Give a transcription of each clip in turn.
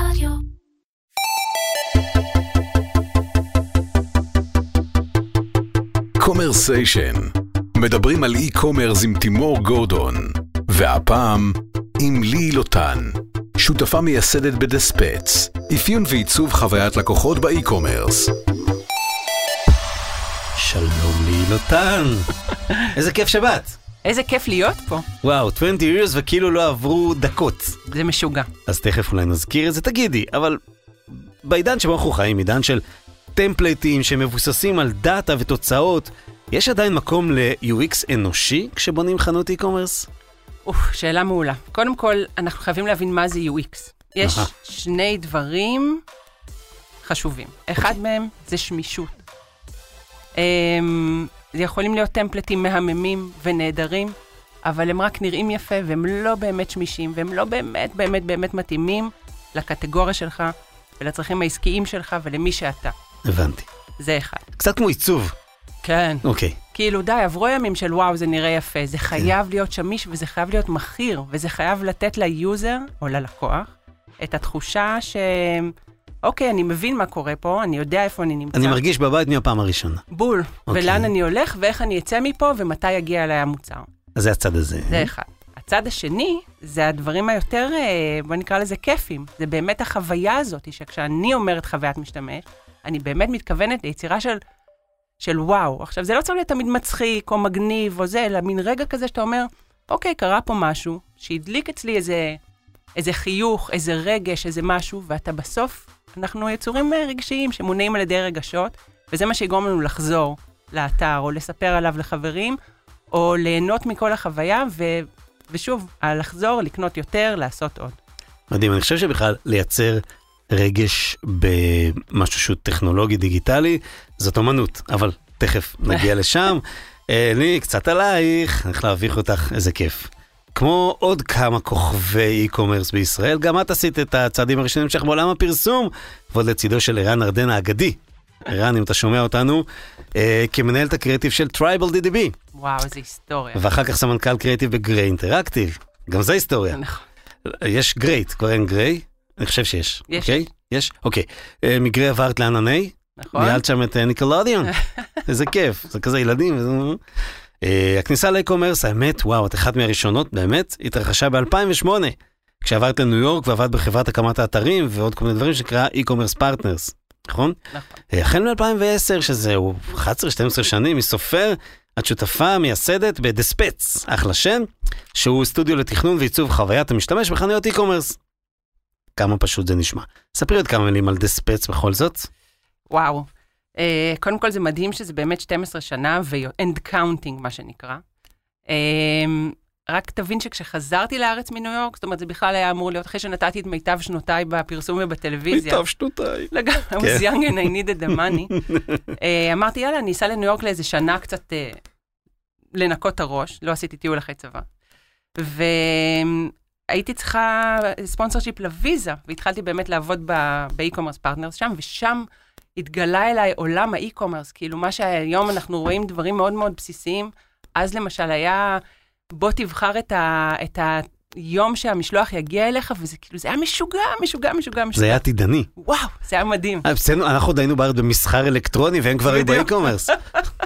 רדיו. קומרסיישן, מדברים על e-commerce עם תימור גורדון, והפעם עם לי לוטן, שותפה מייסדת בדספץ, אפיון ועיצוב חוויית לקוחות ב e-commerce. שלום לי לוטן. איזה כיף שבאת. איזה כיף להיות פה. וואו, 20 years וכאילו לא עברו דקות. זה משוגע. אז תכף אולי נזכיר את זה, תגידי, אבל בעידן שבו אנחנו חיים, עידן של template ים שמבוססים על דאטה ותוצאות, יש עדיין מקום ל-UX אנושי כשבונים חנות e-commerce? אוף, שאלה מעולה. קודם כל, אנחנו חייבים להבין מה זה UX. יש. שני דברים חשובים. אחד מהם זה שמישות. אמ, זה יכולים להיות template ים מהממים ונהדרים, אבל הם רק נראים יפה והם לא באמת שמישים, והם לא באמת באמת באמת מתאימים לקטגוריה שלך ולצרכים העסקיים שלך ולמי שאתה. הבנתי. זה אחד. קצת כמו עיצוב. כן. אוקיי. כאילו, די, עברו ימים של וואו, זה נראה יפה. זה חייב להיות שמיש וזה חייב להיות מוכר, וזה חייב לתת ל user או ללקוח את התחושה ש... אוקיי, אני מבין מה קורה פה, אני יודע איפה אני נמצא. אני מרגיש בבית מהפעם הראשונה. בול. אוקיי. ולאן אני הולך, ואיך אני אצא מפה, ומתי יגיע אליי המוצר. אז זה הצד הזה. זה אחד. הצד השני, זה הדברים היותר, אה, בוא נקרא לזה כיפים. זה באמת החוויה הזאת, שכשאני אומרת חוויית משתמש, אני באמת מתכוונת ליצירה של, של וואו. עכשיו, זה לא צריך להיות תמיד מצחיק או מגניב או זה, אלא מין רגע כזה שאתה אומר, אוקיי, קרה פה משהו, שהדליק אצלי איזה, איזה חיוך, איזה רגש, איזה משהו, ואתה בסוף, אנחנו יצורים אה, רגשיים שמונעים על ידי רגשות, וזה מה שיגרום לנו לחזור לאתר, או לספר עליו לחברים, או ליהנות מכל החוויה, ו... ושוב, לחזור, לקנות יותר, לעשות עוד. מדהים, אני חושב שבכלל לייצר רגש במשהו שהוא טכנולוגי דיגיטלי, זאת אומנות, אבל תכף נגיע לשם. אה, לי, קצת עלייך, אני הולך להביך אותך, איזה כיף. כמו עוד כמה כוכבי e-commerce בישראל, גם את עשית את הצעדים הראשונים שלך בעולם הפרסום, ועוד לצידו של ערן ארדן האגדי. ערן, אם אתה שומע אותנו, אה, כמנהלת הקריאיטיב של Tribal DDB, וואו, איזה היסטוריה. ואחר כך סמנכ"ל קריאיטיב ב Grey Interactive. גם זה היסטוריה. נכון. יש Grey, כבר אין Grey? אני חושב שיש. יש. אוקיי? יש? אוקיי. אה, מ Grey עברת לענני? נכון? ניהלת שם את אה, ניקלודיאון. איזה כיף, זה כזה ילדים. אה, הכניסה לאי-קומרס, האמת, וואו, את אחת מהראשונות, באמת, התרחשה ב-2008, כשעברת לניו יורק ועבדת בחברת הקמת האתרים ועוד כל מיני דברים שנקרא e-commerce partners, נכון? נכון. אה, החל מ-2010, שזהו 11-12 שנים, מסופר, את שותפה מייסדת בדספץ, אחלה שם, שהוא סטודיו לתכנון ועיצוב חוויית המשתמש בחנויות e-commerce. כמה פשוט זה נשמע. ספרי עוד כמה מילים על דספץ בכל זאת. וואו. אה, קודם כל, זה מדהים שזה באמת 12 שנה, ו-end counting, מה שנקרא. אה, רק תבין שכשחזרתי לארץ מניו יורק, זאת אומרת, זה בכלל היה אמור להיות אחרי שנתתי את מיטב שנותיי בפרסום ובטלוויזיה. שנותיי. לגמרי, I was young and I needed the money. אה, אמרתי, יאללה, אני אסע לניו יורק לאיזה שנה קצת לנקות את הראש, לא עשיתי טיול אחרי צבא. והייתי צריכה sponsorship לוויזה, והתחלתי באמת לעבוד ב- ב-e-commerce partners שם, ושם התגלה אליי עולם ה-e-commerce, כאילו מה שהיום אנחנו רואים דברים מאוד מאוד בסיסיים, אז למשל היה, בוא תבחר את, ה, את היום שהמשלוח יגיע אליך, וזה כאילו, זה היה משוגע, משוגע, משוגע, משוגע. זה היה עתידני. וואו, זה היה מדהים. אה, אצלנו, אנחנו עוד היינו בארץ במסחר אלקטרוני והם כבר היו. ב-e-commerce.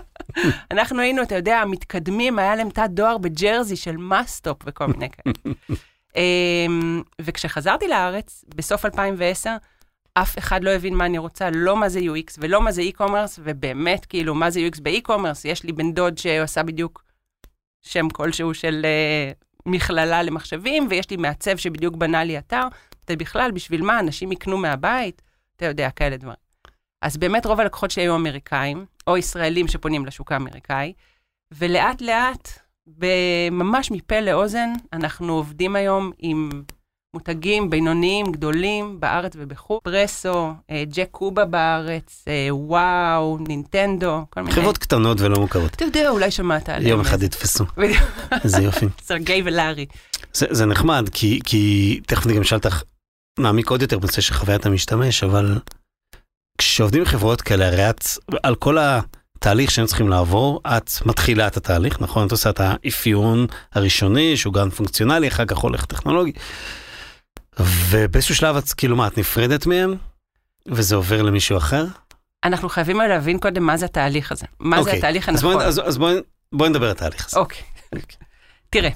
אנחנו היינו, אתה יודע, המתקדמים, היה להם תא דואר בג'רזי של מסטופ וכל מיני כאלה. אמ, וכשחזרתי לארץ, בסוף 2010, אף אחד לא הבין מה אני רוצה, לא מה זה UX ולא מה זה e-commerce, ובאמת, כאילו, מה זה UX ב-e-commerce? יש לי בן דוד שעשה בדיוק שם כלשהו של uh, מכללה למחשבים, ויש לי מעצב שבדיוק בנה לי אתר, ובכלל, בשביל מה? אנשים יקנו מהבית? אתה יודע, כאלה דברים. אז באמת רוב הלקוחות שלי היו אמריקאים, או ישראלים שפונים לשוק האמריקאי, ולאט לאט, ממש מפה לאוזן, אנחנו עובדים היום עם מותגים בינוניים, גדולים, בארץ ובחו"ל. פרסו, אה, ג'ק קובה בארץ, אה, וואו, נינטנדו, כל מיני. חברות קטנות ולא מוכרות. אתה יודע, אולי שמעת עליהם. יום אחד יתפסו. איזה יופי. סרגי ולארי. זה, זה נחמד, כי, כי תכף אני גם אשאל אותך, נעמיק עוד יותר בנושא של חוויית המשתמש, אבל כשעובדים עם חברות כאלה, הרי את, על כל התהליך שהם צריכים לעבור, את מתחילה את התהליך, נכון? את עושה את האפיון הראשוני, שהוא גם פונקציונלי, אחר כך הולך טכנולוגי. ובאיזשהו שלב את כאילו מה, את נפרדת מהם? וזה עובר למישהו אחר? אנחנו חייבים להבין קודם מה זה התהליך הזה. מה זה אוקיי. התהליך אז הנכון. בואי- אז אז בואי בואי נדבר על התהליך הזה. אוקיי. תראה,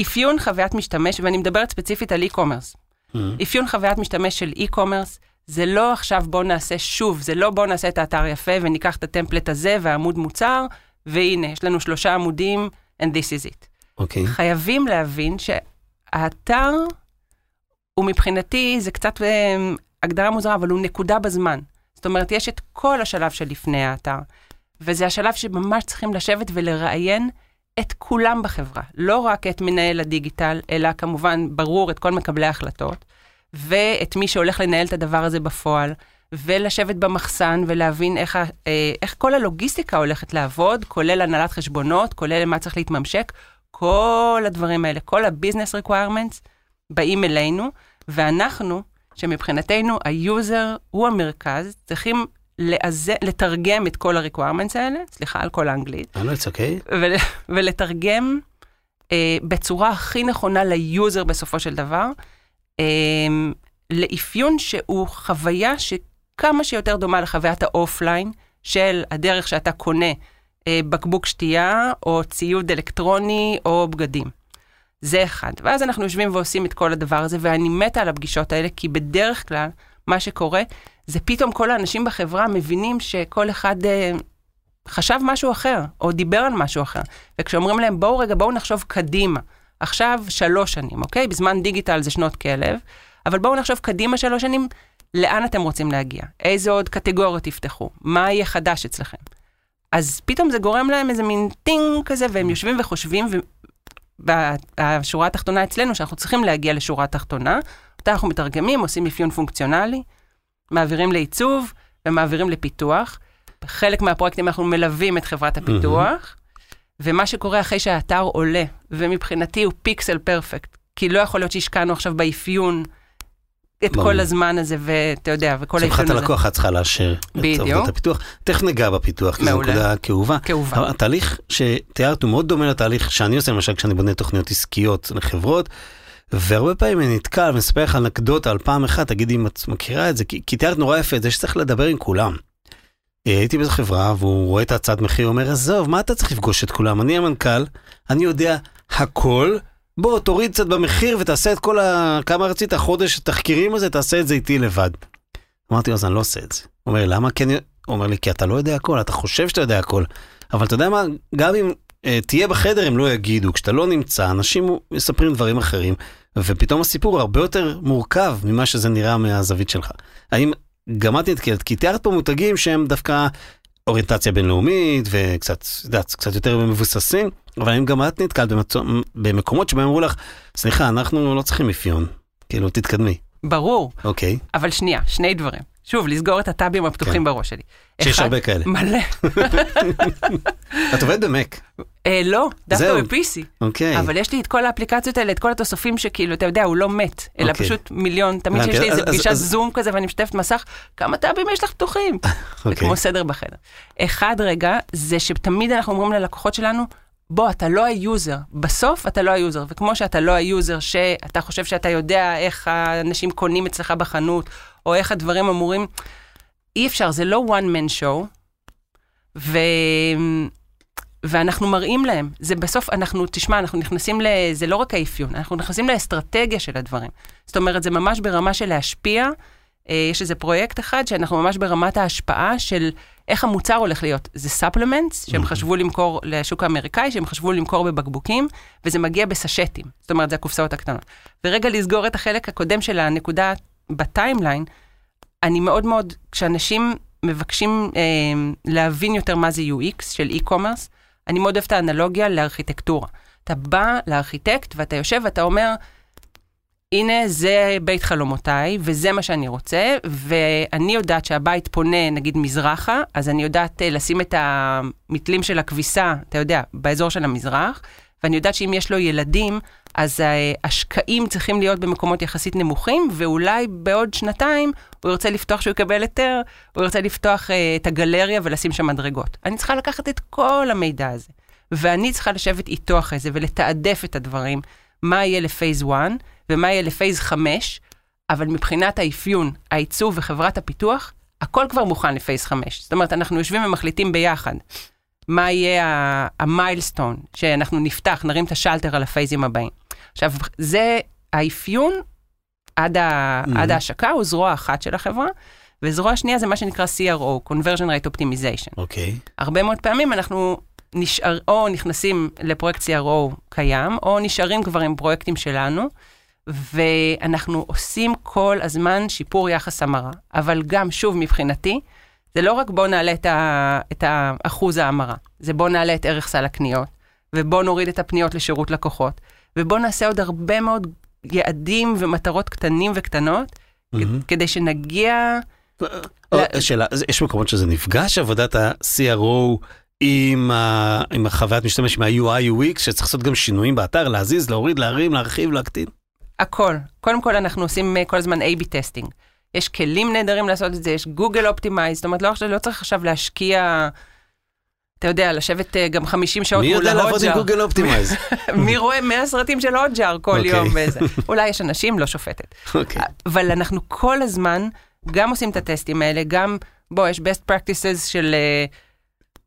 אפיון חוויית משתמש, ואני מדברת ספציפית על e-commerce. Mhm. אפיון חוויית משתמש של e-commerce, זה לא עכשיו בוא נעשה שוב, זה לא בוא נעשה את האתר יפה וניקח את הטמפלט הזה והעמוד מוצר, והנה, יש לנו שלושה עמודים, and this is it. אוקיי. חייבים להבין שהאתר, הוא מבחינתי, זה קצת אה, הגדרה מוזרה, אבל הוא נקודה בזמן. זאת אומרת, יש את כל השלב שלפני האתר, וזה השלב שממש צריכים לשבת ולראיין את כולם בחברה, לא רק את מנהל הדיגיטל, אלא כמובן, ברור, את כל מקבלי ההחלטות, ואת מי שהולך לנהל את הדבר הזה בפועל, ולשבת במחסן ולהבין איך, אה, איך כל הלוגיסטיקה הולכת לעבוד, כולל הנהלת חשבונות, כולל מה צריך להתממשק, כל הדברים האלה, כל ה-business requirements באים אלינו, ואנחנו, שמבחינתנו ה-user הוא המרכז, צריכים לאזן, לתרגם את כל ה-requirements האלה, סליחה על כל האנגלית, אה, לא, it's. ול, ולתרגם אה, בצורה הכי נכונה ל-user בסופו של דבר, אה, לאפיון שהוא חוויה שכמה שיותר דומה לחוויית ה-offline של הדרך שאתה קונה אה, בקבוק שתייה, או ציוד אלקטרוני, או בגדים. זה אחד. ואז אנחנו יושבים ועושים את כל הדבר הזה, ואני מתה על הפגישות האלה, כי בדרך כלל, מה שקורה, זה פתאום כל האנשים בחברה מבינים שכל אחד אה, חשב משהו אחר, או דיבר על משהו אחר. וכשאומרים להם, בואו רגע, בואו נחשוב קדימה. עכשיו שלוש שנים, אוקיי? בזמן דיגיטל זה שנות כלב, אבל בואו נחשוב קדימה שלוש שנים, לאן אתם רוצים להגיע? איזה עוד קטגוריות תפתחו? מה יהיה חדש אצלכם? אז פתאום זה גורם להם איזה מין טינג כזה, והם יושבים וחושבים, והשורה התחתונה אצלנו, שאנחנו צריכים להגיע לשורה התחתונה, אותה אנחנו מתרגמים, עושים אפיון פונקציונלי, מעבירים לעיצוב ומעבירים לפיתוח. בחלק מהפרויקטים אנחנו מלווים את חברת הפיתוח, ומה שקורה אחרי שהאתר עולה, ומבחינתי הוא פיקסל פרפקט, כי לא יכול להיות שהשקענו עכשיו באפיון את ברור. כל הזמן הזה, ואתה יודע, וכל מבחינת הזה. הלקוח את צריכה לאשר בדיוק. את עבודת הפיתוח. תכף ניגע בפיתוח, כי זו. נקודה כאובה. כאובה. התהליך שתיארת הוא מאוד דומה לתהליך שאני עושה למשל כשאני בונה תוכניות עסקיות לחברות. והרבה פעמים אני נתקל ומספר לך אנקדוטה על פעם אחת, תגידי אם את מכירה את זה, כי, כי תיארת נורא יפה את זה שצריך לדבר עם כולם. אה, הייתי באיזו חברה והוא רואה את ההצעת מחיר, הוא אומר, עזוב, מה אתה צריך לפגוש את כולם? אני המנכ"ל, אני יודע הכל, בוא תוריד קצת במחיר ותעשה את כל ה... כמה רצית חודש תחקירים הזה, תעשה את זה איתי לבד. אמרתי לו, אז אני לא עושה את זה. הוא אומר, למה כן? הוא אומר לי, כי אתה לא יודע הכל, אתה חושב שאתה יודע הכל. אבל אתה יודע מה, גם אם אה, תהיה בחדר הם לא יגידו, כשאתה לא נמצא, אנשים מספרים דברים אחרים, ופתאום הסיפור הרבה יותר מורכב ממה שזה נראה מהזווית שלך. האם גם את? כי תיארת פה מותגים שהם דווקא אוריינטציה בינלאומית וקצת, יודעת, קצת יותר מבוססים, אבל האם גם את נתקלת במצו, במקומות שבהם אמרו לך, סליחה, אנחנו לא צריכים אפיון, כאילו, תתקדמי. ברור, אוקיי, אבל שנייה, שני דברים. שוב, לסגור את הטאבים הפתוחים כן. בראש שלי. שיש אחד- הרבה כאלה. מלא. את עובדת ב-Mac, אה, לא, דווקא. ב-PC. אוקיי. אבל יש לי את כל האפליקציות האלה, את כל התוספים שכאילו, אתה יודע, הוא לא מת, אלא אוקיי. פשוט מיליון, תמיד שיש לי איזה פגישת זום כזה ואני משתפת מסך, כמה tab-ים יש לך פתוחים? זה אוקיי. כמו סדר בחדר. אחד רגע, זה שתמיד אנחנו אומרים ללקוחות שלנו, בוא, אתה לא ה-user, בסוף אתה לא היוזר, וכמו שאתה לא ה-user שאתה חושב שאתה יודע איך האנשים קונים אצלך בחנות, או איך הדברים אמורים, אי אפשר, זה לא one man show, ו... ואנחנו מראים להם, זה בסוף, אנחנו, תשמע, אנחנו נכנסים ל... זה לא רק האפיון, אנחנו נכנסים לאסטרטגיה של הדברים. זאת אומרת, זה ממש ברמה של להשפיע. אה, יש איזה פרויקט אחד שאנחנו ממש ברמת ההשפעה של איך המוצר הולך להיות. זה ספלמנטס שהם חשבו למכור לשוק האמריקאי, שהם חשבו למכור בבקבוקים, וזה מגיע בסשטים. זאת אומרת, זה הקופסאות הקטנות. ורגע לסגור את החלק הקודם של הנקודה בטיימליין, אני מאוד מאוד, כשאנשים מבקשים אה, להבין יותר מה זה UX של e-commerce, אני מאוד אוהבת את האנלוגיה לארכיטקטורה. אתה בא לארכיטקט ואתה יושב ואתה אומר, הנה זה בית חלומותיי, וזה מה שאני רוצה, ואני יודעת שהבית פונה נגיד מזרחה, אז אני יודעת אה, לשים את המתלים של הכביסה, אתה יודע, באזור של המזרח, ואני יודעת שאם יש לו ילדים, אז אה, השקעים צריכים להיות במקומות יחסית נמוכים, ואולי בעוד שנתיים הוא ירצה לפתוח, שהוא יקבל היתר, הוא ירצה לפתוח אה, את הגלריה ולשים שם מדרגות. אני צריכה לקחת את כל המידע הזה, ואני צריכה לשבת איתו אחרי זה ולתעדף את הדברים, מה יהיה לפייז 1 ומה יהיה לפייז 5, אבל מבחינת האפיון, העיצוב וחברת הפיתוח, הכל כבר מוכן לפייס 5. זאת אומרת, אנחנו יושבים ומחליטים ביחד מה יהיה המיילסטון, שאנחנו נפתח, נרים את השלטר על הפייזים הבאים. עכשיו, זה האפיון עד, ה, mm-hmm. עד ההשקה, הוא זרוע אחת של החברה, וזרוע שנייה זה מה שנקרא CRO, Conversion Rate Optimization. אוקיי. Okay. הרבה מאוד פעמים אנחנו נשאר, או נכנסים לפרויקט CRO קיים, או נשארים כבר עם פרויקטים שלנו, ואנחנו עושים כל הזמן שיפור יחס המרה. אבל גם, שוב, מבחינתי, זה לא רק בוא נעלה את, ה, את האחוז ההמרה, זה בוא נעלה את ערך סל הקניות, ובוא נוריד את הפניות לשירות לקוחות, ובוא נעשה עוד הרבה מאוד יעדים ומטרות קטנים וקטנות, mm-hmm. כדי שנגיע... שאלה, יש מקומות שזה נפגש, עבודת ה-CRO עם, ה... עם החוויית משתמש, עם ה-UI UX, שצריך לעשות גם שינויים באתר, להזיז, להוריד, להרים, להרחיב, להקטין? הכל. קודם כל אנחנו עושים אה, כל הזמן A-B testing. יש כלים נהדרים לעשות את זה, יש Google Optimize, זאת אומרת, לא, לא צריך עכשיו להשקיע... אתה יודע, לשבת uh, גם 50 שעות מול ההודג'אר. מי יודע לעבוד עם Google Optimize? מי רואה 100 סרטים של Hotjar כל okay. אוקיי. יום וזה. אולי יש אנשים, לא שופטת. Okay. אוקיי. אבל אנחנו כל הזמן גם עושים את הטסטים האלה, גם, בוא, יש best practices של uh,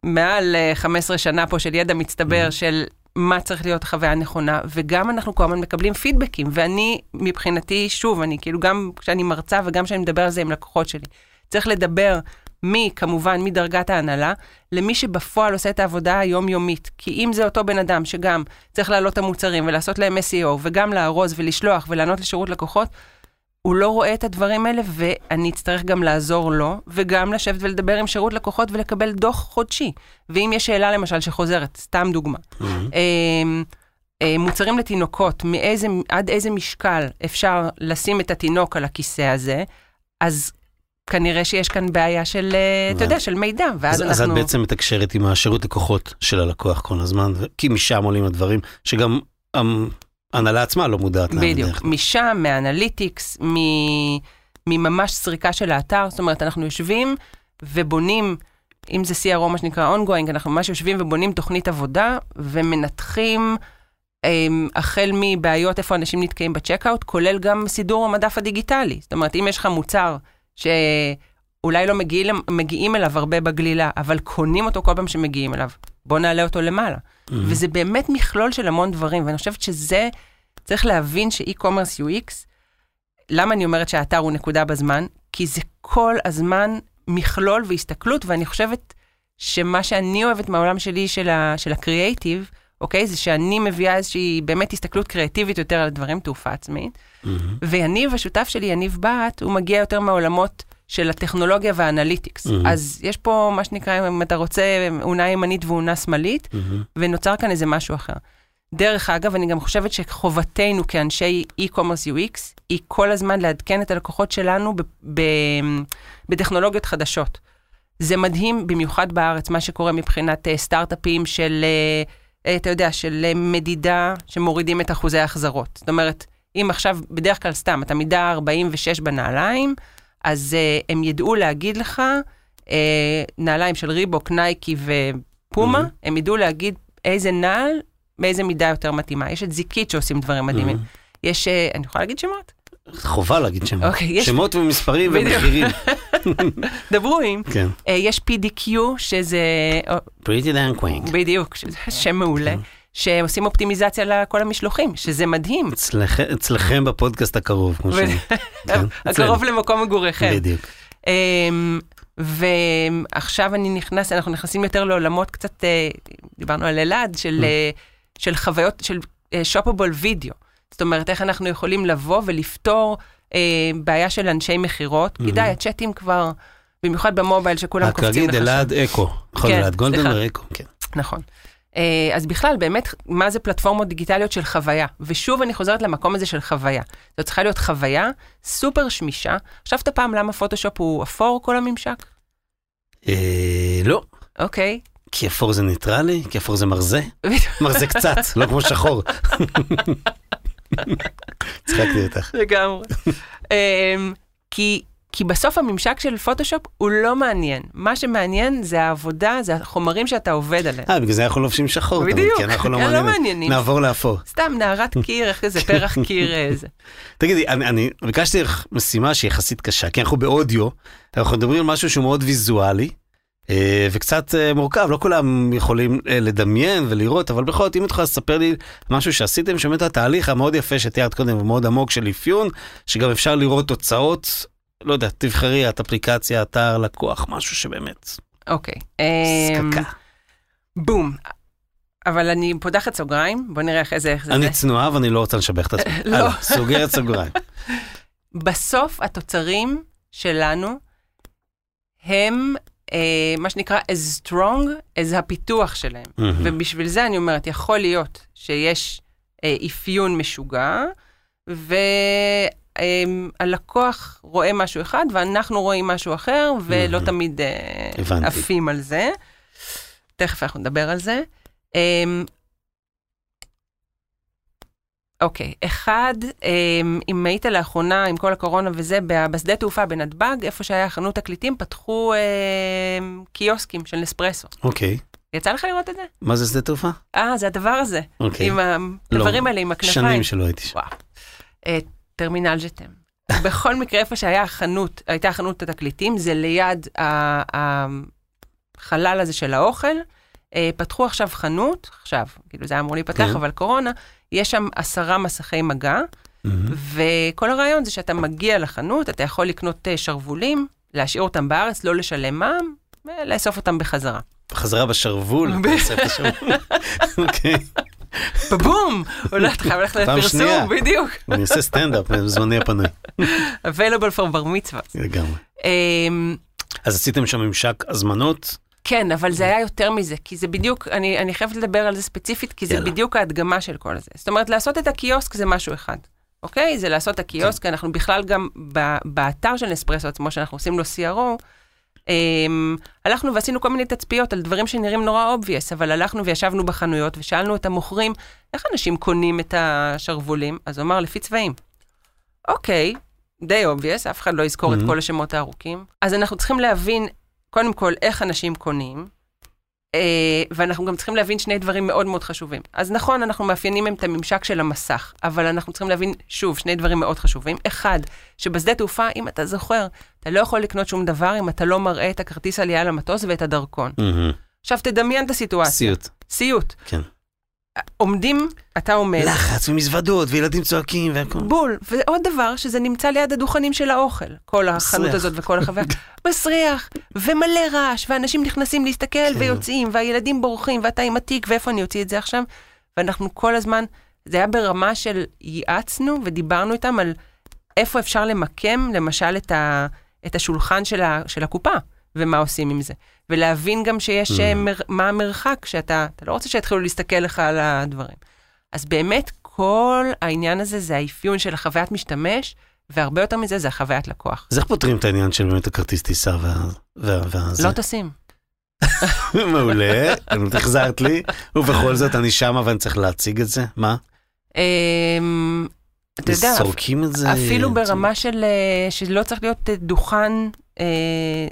מעל uh, 15 שנה פה של ידע מצטבר mm-hmm. של מה צריך להיות חוויה נכונה, וגם אנחנו כל הזמן מקבלים פידבקים, ואני, מבחינתי, שוב, אני כאילו גם כשאני מרצה וגם כשאני מדבר על זה עם לקוחות שלי, צריך לדבר מי, כמובן, מדרגת ההנהלה, למי שבפועל עושה את העבודה היומיומית. כי אם זה אותו בן אדם שגם צריך להעלות את המוצרים ולעשות להם SEO, וגם לארוז ולשלוח ולענות לשירות לקוחות, הוא לא רואה את הדברים האלה, ואני אצטרך גם לעזור לו, וגם לשבת ולדבר עם שירות לקוחות ולקבל דוח חודשי. ואם יש שאלה למשל שחוזרת, סתם דוגמה, mm-hmm. מוצרים לתינוקות, מאיזה, עד איזה משקל אפשר לשים את התינוק על הכיסא הזה, אז כנראה שיש כאן בעיה של, אה, אתה יודע, של מידע, ואז אז, אנחנו... אז את בעצם מתקשרת עם השירות לקוחות של הלקוח כל הזמן, כי משם עולים הדברים, שגם ההנהלה עצמה לא מודעת. בדיוק, משם, מ-analytics, מממש סריקה של האתר, זאת אומרת, אנחנו יושבים ובונים, אם זה CRO, מה שנקרא ongoing, אנחנו ממש יושבים ובונים תוכנית עבודה ומנתחים. אמ, החל מבעיות איפה אנשים נתקעים ב-checkout, כולל גם סידור המדף הדיגיטלי. זאת אומרת, אם יש לך מוצר שאולי לא מגיע, מגיעים אליו הרבה בגלילה, אבל קונים אותו כל פעם שמגיעים אליו. בוא נעלה אותו למעלה. Mm-hmm. וזה באמת מכלול של המון דברים, ואני חושבת שזה, צריך להבין שאי-קומרס UX, למה אני אומרת שהאתר הוא נקודה בזמן? כי זה כל הזמן מכלול והסתכלות, ואני חושבת שמה שאני אוהבת מהעולם שלי, של, ה, של הקריאייטיב, אוקיי? זה שאני מביאה איזושהי באמת הסתכלות קריאטיבית יותר על הדברים, תעופה עצמית. Mm-hmm. ויניב, השותף שלי, יניב בת, הוא מגיע יותר מהעולמות של הטכנולוגיה והאנליטיקס. Mm-hmm. אז יש פה מה שנקרא, אם אתה רוצה, אונה ימנית ואונה שמאלית, mm-hmm. ונוצר כאן איזה משהו אחר. דרך אגב, אני גם חושבת שחובתנו כאנשי e-commerce UX, היא כל הזמן לעדכן את הלקוחות שלנו ב- ב- בטכנולוגיות חדשות. זה מדהים, במיוחד בארץ, מה שקורה מבחינת uh, סטארט-אפים של... Uh, אתה יודע, של אה, מדידה שמורידים את אחוזי ההחזרות. זאת אומרת, אם עכשיו, בדרך כלל סתם, אתה מידה 46 בנעליים, אז uh, הם ידעו להגיד לך, uh, נעליים של ריבוק, נייקי ופומה, mm-hmm. הם ידעו להגיד איזה נעל, באיזה מידה יותר מתאימה. יש את זיקית שעושים דברים מדהימים. Mm-hmm. יש, uh, אני יכולה להגיד שמות? חובה להגיד שמות. Okay, אוקיי, יש... שמות ומספרים ומחירים. דברו עם. כן. Uh, יש PDQ, שזה... Pretty damn quick. בדיוק, שזה שם מעולה. שעושים אופטימיזציה לכל המשלוחים, שזה מדהים. אצלכ... אצלכם בפודקאסט הקרוב, כמו ש... כן, הקרוב למקום מגוריכם. בדיוק. Um, ועכשיו אני נכנס, אנחנו נכנסים יותר לעולמות קצת, uh, דיברנו על אלעד, של, uh, של חוויות, של שופבול uh, וידאו. זאת אומרת, איך אנחנו יכולים לבוא ולפתור אה, בעיה של אנשי מכירות, mm-hmm. כי די, הצ'אטים כבר, במיוחד במובייל, שכולם קופצים לך. רק להגיד אלעד אקו, נכון, כן, אלעד גולדנר אקו, כן. נכון. אה, אז בכלל, באמת, מה זה פלטפורמות דיגיטליות של חוויה? ושוב אני חוזרת למקום הזה של חוויה. זו צריכה להיות חוויה סופר שמישה. חשבת פעם למה פוטושופ הוא אפור כל הממשק? אה, לא. אוקיי. כי אפור זה ניטרלי? כי אפור זה מרזה? מרזה קצת, לא כמו שחור. צחקתי אותך. לגמרי. אמ, כי כי בסוף הממשק של פוטושופ הוא לא מעניין. מה שמעניין זה העבודה, זה החומרים שאתה עובד עליהם. אה, בגלל זה אנחנו לובשים שחור. בדיוק, כי אנחנו לא לא מעניינים. נעבור לאפור. סתם נערת קיר, איך כזה פרח קיר איזה. תגידי, אני, אני ביקשתי לך משימה שהיא יחסית קשה, כי אנחנו באודיו, אנחנו מדברים על משהו שהוא מאוד ויזואלי, אה, וקצת אה, מורכב, לא כולם יכולים אה, לדמיין ולראות, אבל בכל זאת, אם את יכולה לספר לי משהו שעשיתם, שבאמת התהליך המאוד יפה שתיארת קודם, ומאוד עמוק של אפיון, שגם אפשר לראות תוצאות, לא יודע, תבחרי את אפליקציה, אתר, לקוח, משהו שבאמת, אוקיי. אמ, סקקה. בום. אבל אני פותחת סוגריים, בוא נראה איך זה, איך זה. אני. צנועה ואני לא רוצה לשבח את עצמי. לא. סוגרת סוגריים. בסוף התוצרים שלנו הם אה, מה שנקרא as strong as הפיתוח שלהם. מהמם. ובשביל זה אני אומרת, יכול להיות שיש אה, אפיון משוגע, והלקוח רואה משהו אחד ואנחנו רואים משהו אחר, ולא. תמיד אה, הבנתי. עפים על זה. תכף אנחנו נדבר על זה. אמ, אוקיי, אחד, אמ, אם היית לאחרונה עם כל הקורונה וזה, בשדה תעופה בנתב"ג, איפה שהיה חנות תקליטים, פתחו אמ, קיוסקים של נספרסו. אוקיי, יצא לך לראות את זה? מה זה שדה תעופה? אה, זה הדבר הזה. אוקיי. עם הדברים האלה, עם הכנפיים. שנים שלא הייתי שם. וואו. טרמינל ז'תם. בכל מקרה, איפה שהיה החנות, הייתה חנות התקליטים, זה ליד החלל הזה של האוכל. אה, פתחו עכשיו חנות, עכשיו, כאילו זה היה אמור להיפתח, כן. אבל קורונה, יש שם עשרה מסכי מגע, מהמם. וכל הרעיון זה שאתה מגיע לחנות, אתה יכול לקנות אה, שרוולים, להשאיר אותם בארץ, לא לשלם מע"מ, ולאסוף אותם בחזרה. חזרה בשרוול. אוקיי, בבום! עולה, אתה חייב ללכת לפרסום. בדיוק. אני עושה סטנדאפ בזמני הפנוי. available for בר מצווה. לגמרי. אמ, אז עשיתם שם ממשק הזמנות? כן, אבל זה היה יותר מזה, כי זה בדיוק, אני, אני חייבת לדבר על זה ספציפית, כי זה יאללה. בדיוק ההדגמה של כל זה. זאת אומרת, לעשות את הקיוסק זה משהו אחד, אוקיי? זה לעשות את הקיוסק, אנחנו בכלל גם ב, באתר של נספרסו עצמו, שאנחנו עושים לו CRO, הלכנו ועשינו כל מיני תצפיות על דברים שנראים נורא obvious, אבל הלכנו וישבנו בחנויות ושאלנו את המוכרים, איך אנשים קונים את השרוולים? אז הוא אמר, לפי צבעים. אוקיי, די obvious, אף אחד לא יזכור את Mhm. כל השמות הארוכים. אז אנחנו צריכים להבין, קודם כל, איך אנשים קונים, אה, ואנחנו גם צריכים להבין שני דברים מאוד מאוד חשובים. אז נכון, אנחנו מאפיינים את הממשק של המסך, אבל אנחנו צריכים להבין, שוב, שני דברים מאוד חשובים. אחד, שבשדה תעופה, אם אתה זוכר, אתה לא יכול לקנות שום דבר אם אתה לא מראה את הכרטיס עלייה למטוס ואת הדרכון. מהמם. עכשיו, תדמיין את הסיטואציה. סיוט. סיוט. כן. עומדים, אתה עומד, לחץ ומזוודות וילדים צועקים והכל. בול, ועוד דבר, שזה נמצא ליד הדוכנים של האוכל, כל החנות מסריח. הזאת וכל החוויה. מסריח, ומלא רעש, ואנשים נכנסים להסתכל כן. ויוצאים, והילדים בורחים, ואתה עם התיק, ואיפה אני אוציא את זה עכשיו? ואנחנו כל הזמן, זה היה ברמה של ייעצנו ודיברנו איתם על איפה אפשר למקם, למשל, את, ה, את השולחן של, ה, של הקופה, ומה עושים עם זה. ולהבין גם שיש, Mm. אה, מר, מה המרחק, שאתה, אתה לא רוצה שיתחילו להסתכל לך על הדברים. אז באמת, כל העניין הזה זה האפיון של החוויית משתמש, והרבה יותר מזה זה החוויית לקוח. אז איך פותרים את העניין של באמת הכרטיס טיסה וה... וה... והזה? לא טסים. מעולה, באמת החזרת לי, ובכל זאת אני שמה ואני צריך להציג את זה, מה? אתה יודע, סורקים את זה? אפילו ברמה של, אה, שלא צריך להיות אה, דוכן, אה,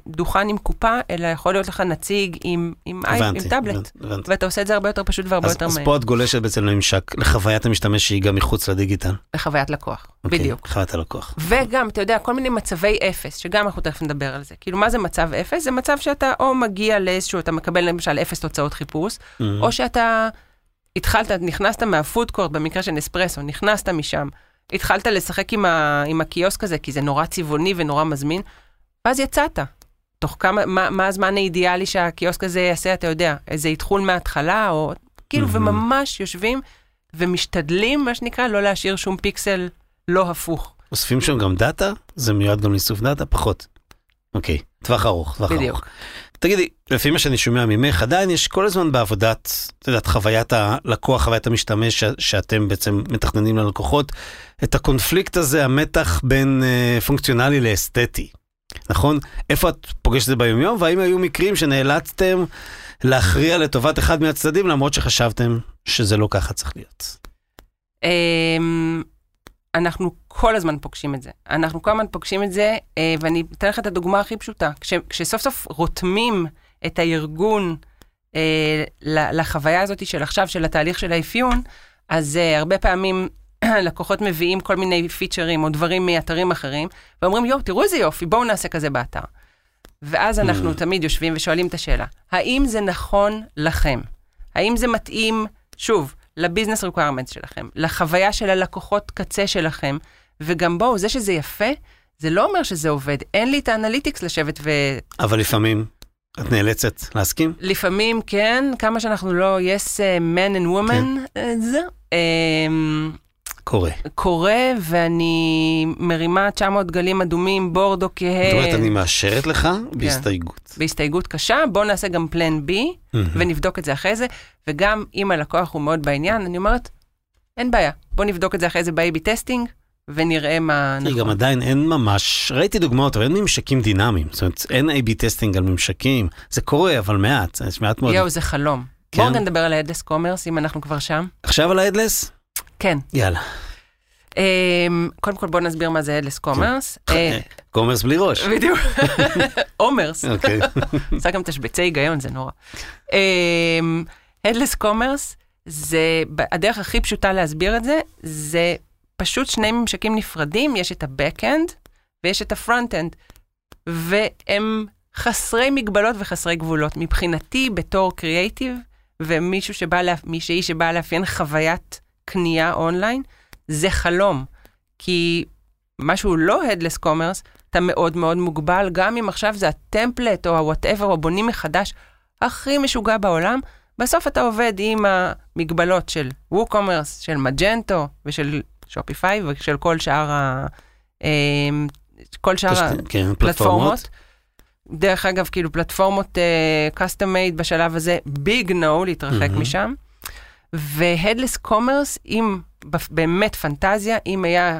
דוכן עם קופה, אלא יכול להיות לך נציג עם, עם, אי- עם הבנתי, טאבלט. הבנתי, הבנתי. ואתה עושה את זה הרבה יותר פשוט והרבה אז, יותר אז מהר. פה את גולשת בעצם לממשק, לחוויית המשתמש שהיא גם מחוץ לדיגיטל. לחוויית לקוח, אוקיי, בדיוק. חוויית הלקוח. וגם, אתה יודע, כל מיני מצבי אפס, שגם אנחנו תכף נדבר על זה. כאילו, מה זה מצב אפס? זה מצב שאתה או מגיע לאיזשהו, אתה מקבל למשל אפס תוצאות חיפוש, Mhm. או שאתה התחלת, נכנסת מה-food court, במקרה של נספרסו, נכנסת משם, התחלת לשחק עם, ה, עם הקיוסק הזה, כי זה נורא צבעוני ונורא מזמין, ואז יצאת. תוך כמה, מה, מה הזמן האידיאלי שהקיוסק הזה יעשה, אתה יודע, איזה איתחול מההתחלה, או כאילו, מהמם. וממש יושבים ומשתדלים, מה שנקרא, לא להשאיר שום פיקסל לא הפוך. אוספים שם גם דאטה? זה מיועד גם לאיסוף דאטה? פחות. אוקיי, טווח ארוך, טווח בדיוק. ארוך. תגידי, לפי מה שאני שומע ממך, עדיין יש כל הזמן בעבודת, את יודעת, חוויית הלקוח, חוויית המשתמש ש- שאתם בעצם מתכננים ללקוחות, את הקונפליקט הזה, המתח בין אה, פונקציונלי לאסתטי, נכון? איפה את פוגשת את זה ביומיום, והאם היו מקרים שנאלצתם להכריע לטובת אחד מהצדדים, למרות שחשבתם שזה לא ככה צריך להיות? אנחנו כל הזמן פוגשים את זה. אנחנו כל הזמן פוגשים את זה, אה, ואני אתן לך את הדוגמה הכי פשוטה. כש, כשסוף סוף רותמים את הארגון אה, לחוויה הזאת של עכשיו, של התהליך של האפיון, אז אה, הרבה פעמים לקוחות מביאים כל מיני פיצ'רים או דברים מאתרים אחרים, ואומרים, יואו, תראו איזה יופי, בואו נעשה כזה באתר. ואז אנחנו mm. תמיד יושבים ושואלים את השאלה, האם זה נכון לכם? האם זה מתאים, שוב, לביזנס ריקווירמנט שלכם, לחוויה של הלקוחות קצה שלכם, וגם בואו, זה שזה יפה, זה לא אומר שזה עובד. אין לי את האנליטיקס לשבת ו... אבל לפעמים את נאלצת להסכים? לפעמים כן, כמה שאנחנו לא yes uh, man and woman, כן. uh, זה. קורה. קורה, ואני מרימה 900 גלים אדומים, בורדו כהה. זאת אומרת, אני מאשרת לך כן. בהסתייגות. בהסתייגות קשה, בוא נעשה גם פלן בי, mm-hmm. ונבדוק את זה אחרי זה, וגם אם הלקוח הוא מאוד בעניין, אני אומרת, אין בעיה, בוא נבדוק את זה אחרי זה ב-AB testing, ונראה מה נכון. גם עדיין אין ממש, ראיתי דוגמאות, אבל אין ממשקים דינמיים. זאת אומרת, אין A-B testing על ממשקים, זה קורה, אבל מעט, יש מעט מאוד. יואו, זה חלום. כן? בואו נדבר על ה-headless commerce, אם אנחנו כבר שם. עכשיו על ה-headless? כן. יאללה. Um, קודם כל בוא נסביר מה זה headless commerce. commerce בלי ראש. בדיוק. עומרס. אוקיי. עושה גם תשבצי היגיון, זה נורא. Headless commerce זה, הדרך הכי פשוטה להסביר את זה, זה פשוט שני ממשקים נפרדים, יש את ה-Backend ויש את ה-Frontend, והם חסרי מגבלות וחסרי גבולות. מבחינתי, בתור קריאייטיב, ומישהו שבא, לה, מישהי שבאה לאפיין חוויית קנייה אונליין, זה חלום. כי משהו לא Headless Commerce, אתה מאוד מאוד מוגבל, גם אם עכשיו זה ה-template או ה-whatever, או בונים מחדש, הכי משוגע בעולם, בסוף אתה עובד עם המגבלות של WooCommerce, של Magento ושל Shopify ושל כל שאר ה... אמ, כל שאר כן, הפלטפורמות. דרך אגב, כאילו פלטפורמות uh, custom made בשלב הזה, big no, להתרחק mm-hmm. משם. ו-headless commerce, אם באמת פנטזיה, אם היה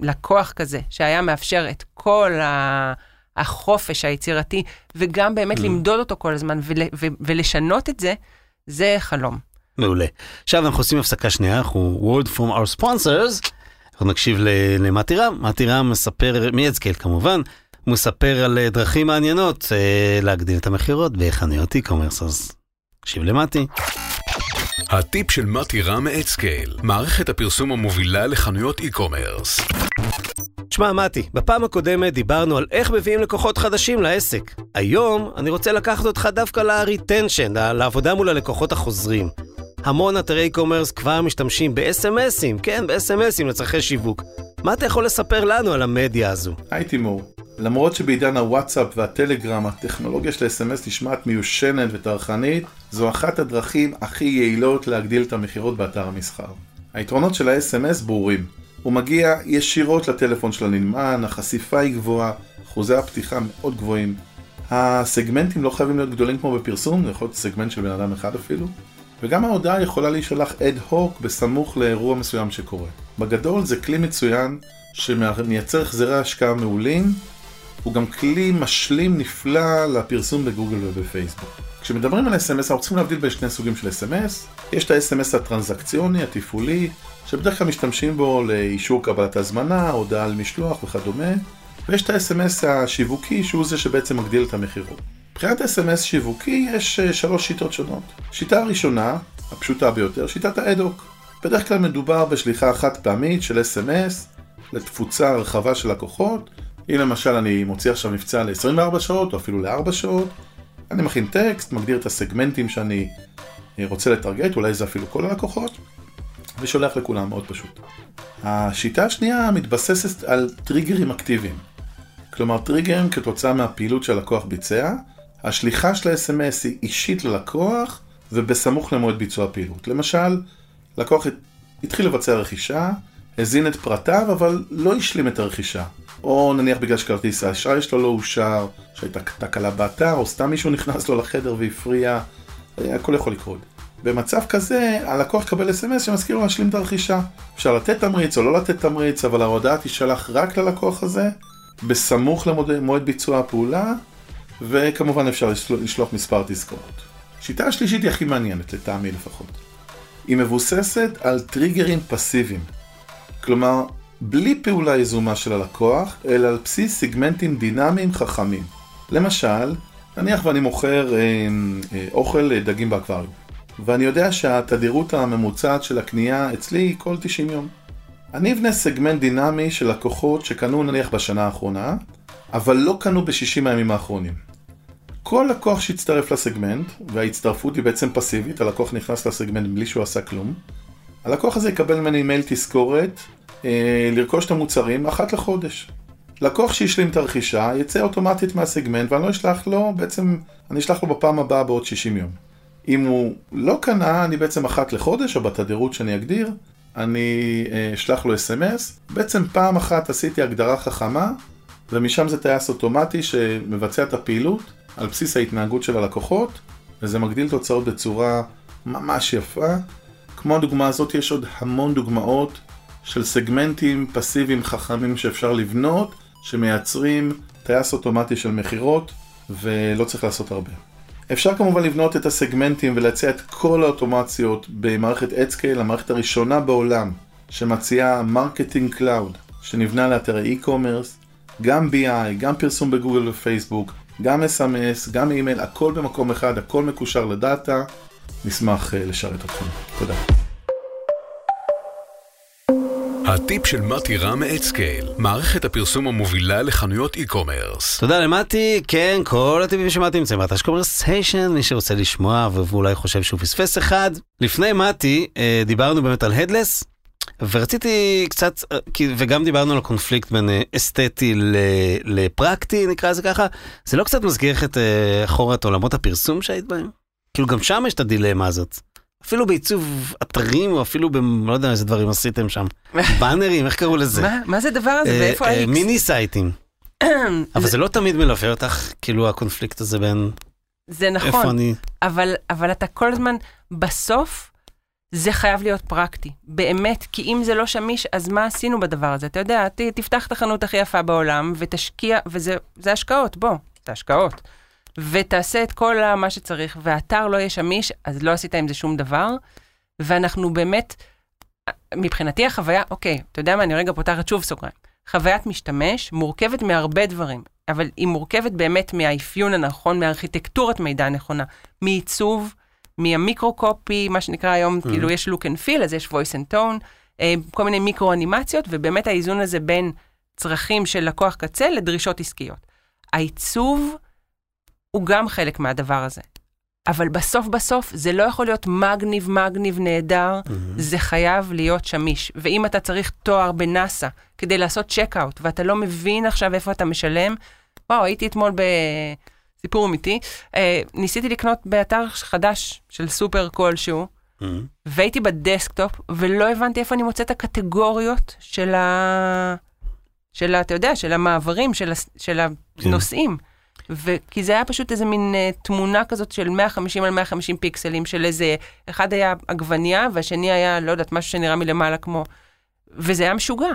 לקוח כזה, שהיה מאפשר את כל ה... החופש היצירתי, וגם באמת mm. למדוד אותו כל הזמן ול, ו, ולשנות את זה, זה חלום. מעולה. עכשיו אנחנו עושים הפסקה שנייה, אנחנו word from our sponsors, אנחנו נקשיב למתי רם, מתי רם מספר, מ AdScale כמובן, מספר על אה, דרכים מעניינות אה, להגדיל את המכירות בחנויות e-commerce, אז נקשיב למתי. הטיפ של מתי רם מ AdScale, מערכת הפרסום המובילה לחנויות e-commerce. תשמע, מתי, בפעם הקודמת דיברנו על איך מביאים לקוחות חדשים לעסק. היום אני רוצה לקחת אותך דווקא ל-retension, לעבודה מול הלקוחות החוזרים. המון אתרי e-commerce כבר משתמשים ב-SMSים, כן, ב-SMSים לצרכי שיווק. מה אתה יכול לספר לנו על המדיה הזו? היי תימור, למרות שבעידן הוואטסאפ והטלגרם הטכנולוגיה של ה-SMS נשמעת מיושנת וטרחנית, זו אחת הדרכים הכי יעילות להגדיל את המכירות באתר המסחר. היתרונות של ה-SMS ברורים. הוא מגיע ישירות לטלפון של הנלמן, החשיפה היא גבוהה, אחוזי הפתיחה מאוד גבוהים. הסגמנטים לא חייבים להיות גדולים כמו בפרסום, זה יכול להיות סגמנט של בן אדם אחד אפילו. וגם ההודעה יכולה להישלח אד הוק בסמוך לאירוע מסוים שקורה. בגדול זה כלי מצוין שמייצר החזרי השקעה מעולים, הוא גם כלי משלים נפלא לפרסום בגוגל ובפייסבוק. כשמדברים על SMS אנחנו צריכים להבדיל בין שני סוגים של SMS, יש את ה-SMS הטרנזקציוני, התפעולי, שבדרך כלל משתמשים בו לאישור קבלת הזמנה, הודעה על משלוח וכדומה, ויש את ה-SMS השיווקי שהוא זה שבעצם מגדיל את המחירות. מבחינת SMS שיווקי יש אה, שלוש שיטות שונות. שיטה הראשונה, הפשוטה ביותר, שיטת האדוק. בדרך כלל מדובר בשליחה חד פעמית של SMS לתפוצה רחבה של לקוחות. אם למשל אני מוציא עכשיו מבצע ל-24 שעות או אפילו ל-4 שעות, אני מכין טקסט, מגדיר את הסגמנטים שאני אה, רוצה לטרגט, אולי זה אפילו כל הלקוחות, ושולח לכולם, מאוד פשוט. השיטה השנייה מתבססת על טריגרים אקטיביים. כלומר, טריגרים כתוצאה מהפעילות שהלקוח ביצע, השליחה של ה-SMS היא אישית ללקוח ובסמוך למועד ביצוע הפעילות. למשל, לקוח התחיל לבצע רכישה, הזין את פרטיו, אבל לא השלים את הרכישה. או נניח בגלל שכרטיס האשראי שלו לא אושר, שהייתה תקלה באתר, או סתם מישהו נכנס לו לחדר והפריע, הכל יכול לקרות. במצב כזה, הלקוח יקבל אס.אם.אס שמזכיר לו להשלים את הרכישה. אפשר לתת תמריץ או לא לתת תמריץ, אבל ההודעה תישלח רק ללקוח הזה, בסמוך למועד ביצוע הפעולה, וכמובן אפשר לשלוח מספר תזכורות. השיטה השלישית היא הכי מעניינת, לטעמי לפחות. היא מבוססת על טריגרים פסיביים. כלומר, בלי פעולה יזומה של הלקוח, אלא על בסיס סגמנטים דינמיים חכמים. למשל, נניח ואני מוכר אה, אה, אוכל אה, דגים באקווריום, ואני יודע שהתדירות הממוצעת של הקנייה אצלי היא כל 90 יום. אני אבנה סגמנט דינמי של לקוחות שקנו נניח בשנה האחרונה, אבל לא קנו ב-60 הימים האחרונים. כל לקוח שיצטרף לסגמנט, וההצטרפות היא בעצם פסיבית, הלקוח נכנס לסגמנט בלי שהוא עשה כלום, הלקוח הזה יקבל ממני מייל תזכורת לרכוש את המוצרים אחת לחודש. לקוח שהשלים את הרכישה יצא אוטומטית מהסגמנט ואני לא אשלח לו, בעצם אני אשלח לו בפעם הבאה בעוד 60 יום. אם הוא לא קנה, אני בעצם אחת לחודש, או בתדירות שאני אגדיר, אני אה, אשלח לו אס.אם.אס. בעצם פעם אחת עשיתי הגדרה חכמה, ומשם זה טייס אוטומטי שמבצע את הפעילות על בסיס ההתנהגות של הלקוחות, וזה מגדיל תוצאות בצורה ממש יפה. כמו הדוגמה הזאת, יש עוד המון דוגמאות של סגמנטים פסיביים חכמים שאפשר לבנות, שמייצרים טייס אוטומטי של מכירות, ולא צריך לעשות הרבה. אפשר כמובן לבנות את הסגמנטים ולהציע את כל האוטומציות במערכת AdScale, המערכת הראשונה בעולם שמציעה marketing cloud, שנבנה לאתרי e-commerce, גם BI, גם פרסום בגוגל ופייסבוק, גם SMS, גם אימייל, הכל במקום אחד, הכל מקושר לדאטה. נשמח אה, לשרת אתכם. תודה. הטיפ של מתי רם מ AdScale, מערכת הפרסום המובילה לחנויות e-commerce. תודה למתי, כן, כל הטיפים של מתי נמצאים באתר Commercation, מי שרוצה לשמוע ואולי חושב שהוא פספס אחד. לפני מתי, אה, דיברנו באמת על ה Headless, ורציתי קצת, אה, וגם דיברנו על הקונפליקט בין אה, אסתטי לפרקטי, נקרא לזה ככה, זה לא קצת מזכיר את אחורה את עולמות הפרסום שהיית בהם? כאילו גם שם יש את הדילמה הזאת. אפילו בעיצוב אתרים, או אפילו ב... לא יודע איזה דברים עשיתם שם. באנרים, איך קראו לזה? מה, מה זה הדבר הזה? אה, ואיפה ה-X? מיני סייטים. אבל זה לא תמיד מלווה אותך, כאילו הקונפליקט הזה בין... זה נכון, אני... אבל, אבל אתה כל הזמן, בסוף, זה חייב להיות פרקטי. באמת, כי אם זה לא שמיש, אז מה עשינו בדבר הזה? אתה יודע, ת, תפתח את החנות הכי יפה בעולם, ותשקיע, וזה השקעות, בוא, זה השקעות. ותעשה את כל מה שצריך, והאתר לא יהיה שמיש, אז לא עשית עם זה שום דבר. ואנחנו באמת, מבחינתי החוויה, אוקיי, אתה יודע מה, אני רגע פותחת שוב סוגריים. חוויית משתמש מורכבת מהרבה דברים, אבל היא מורכבת באמת מהאפיון הנכון, מארכיטקטורת מידע נכונה, מעיצוב, מהמיקרו-קופי, מה שנקרא היום, mm-hmm. כאילו יש look and feel, אז יש voice and tone, אה, כל מיני מיקרו-אנימציות, ובאמת האיזון הזה בין צרכים של לקוח קצה לדרישות עסקיות. העיצוב הוא גם חלק מהדבר הזה. אבל בסוף בסוף זה לא יכול להיות מגניב, מגניב, נהדר, mm-hmm. זה חייב להיות שמיש. ואם אתה צריך תואר בנאסא כדי לעשות checkout, ואתה לא מבין עכשיו איפה אתה משלם, וואו, הייתי אתמול בסיפור אמיתי, אה, ניסיתי לקנות באתר חדש של סופר כלשהו, mm-hmm. והייתי בדסקטופ, ולא הבנתי איפה אני מוצא את הקטגוריות של ה... של ה... אתה יודע, של המעברים, של, ה... של כן. הנושאים. Mm-hmm. וכי זה היה פשוט איזה מין uh, תמונה כזאת של 150 על 150 פיקסלים, של איזה, אחד היה עגבנייה, והשני היה, לא יודעת, משהו שנראה מלמעלה כמו... וזה היה משוגע.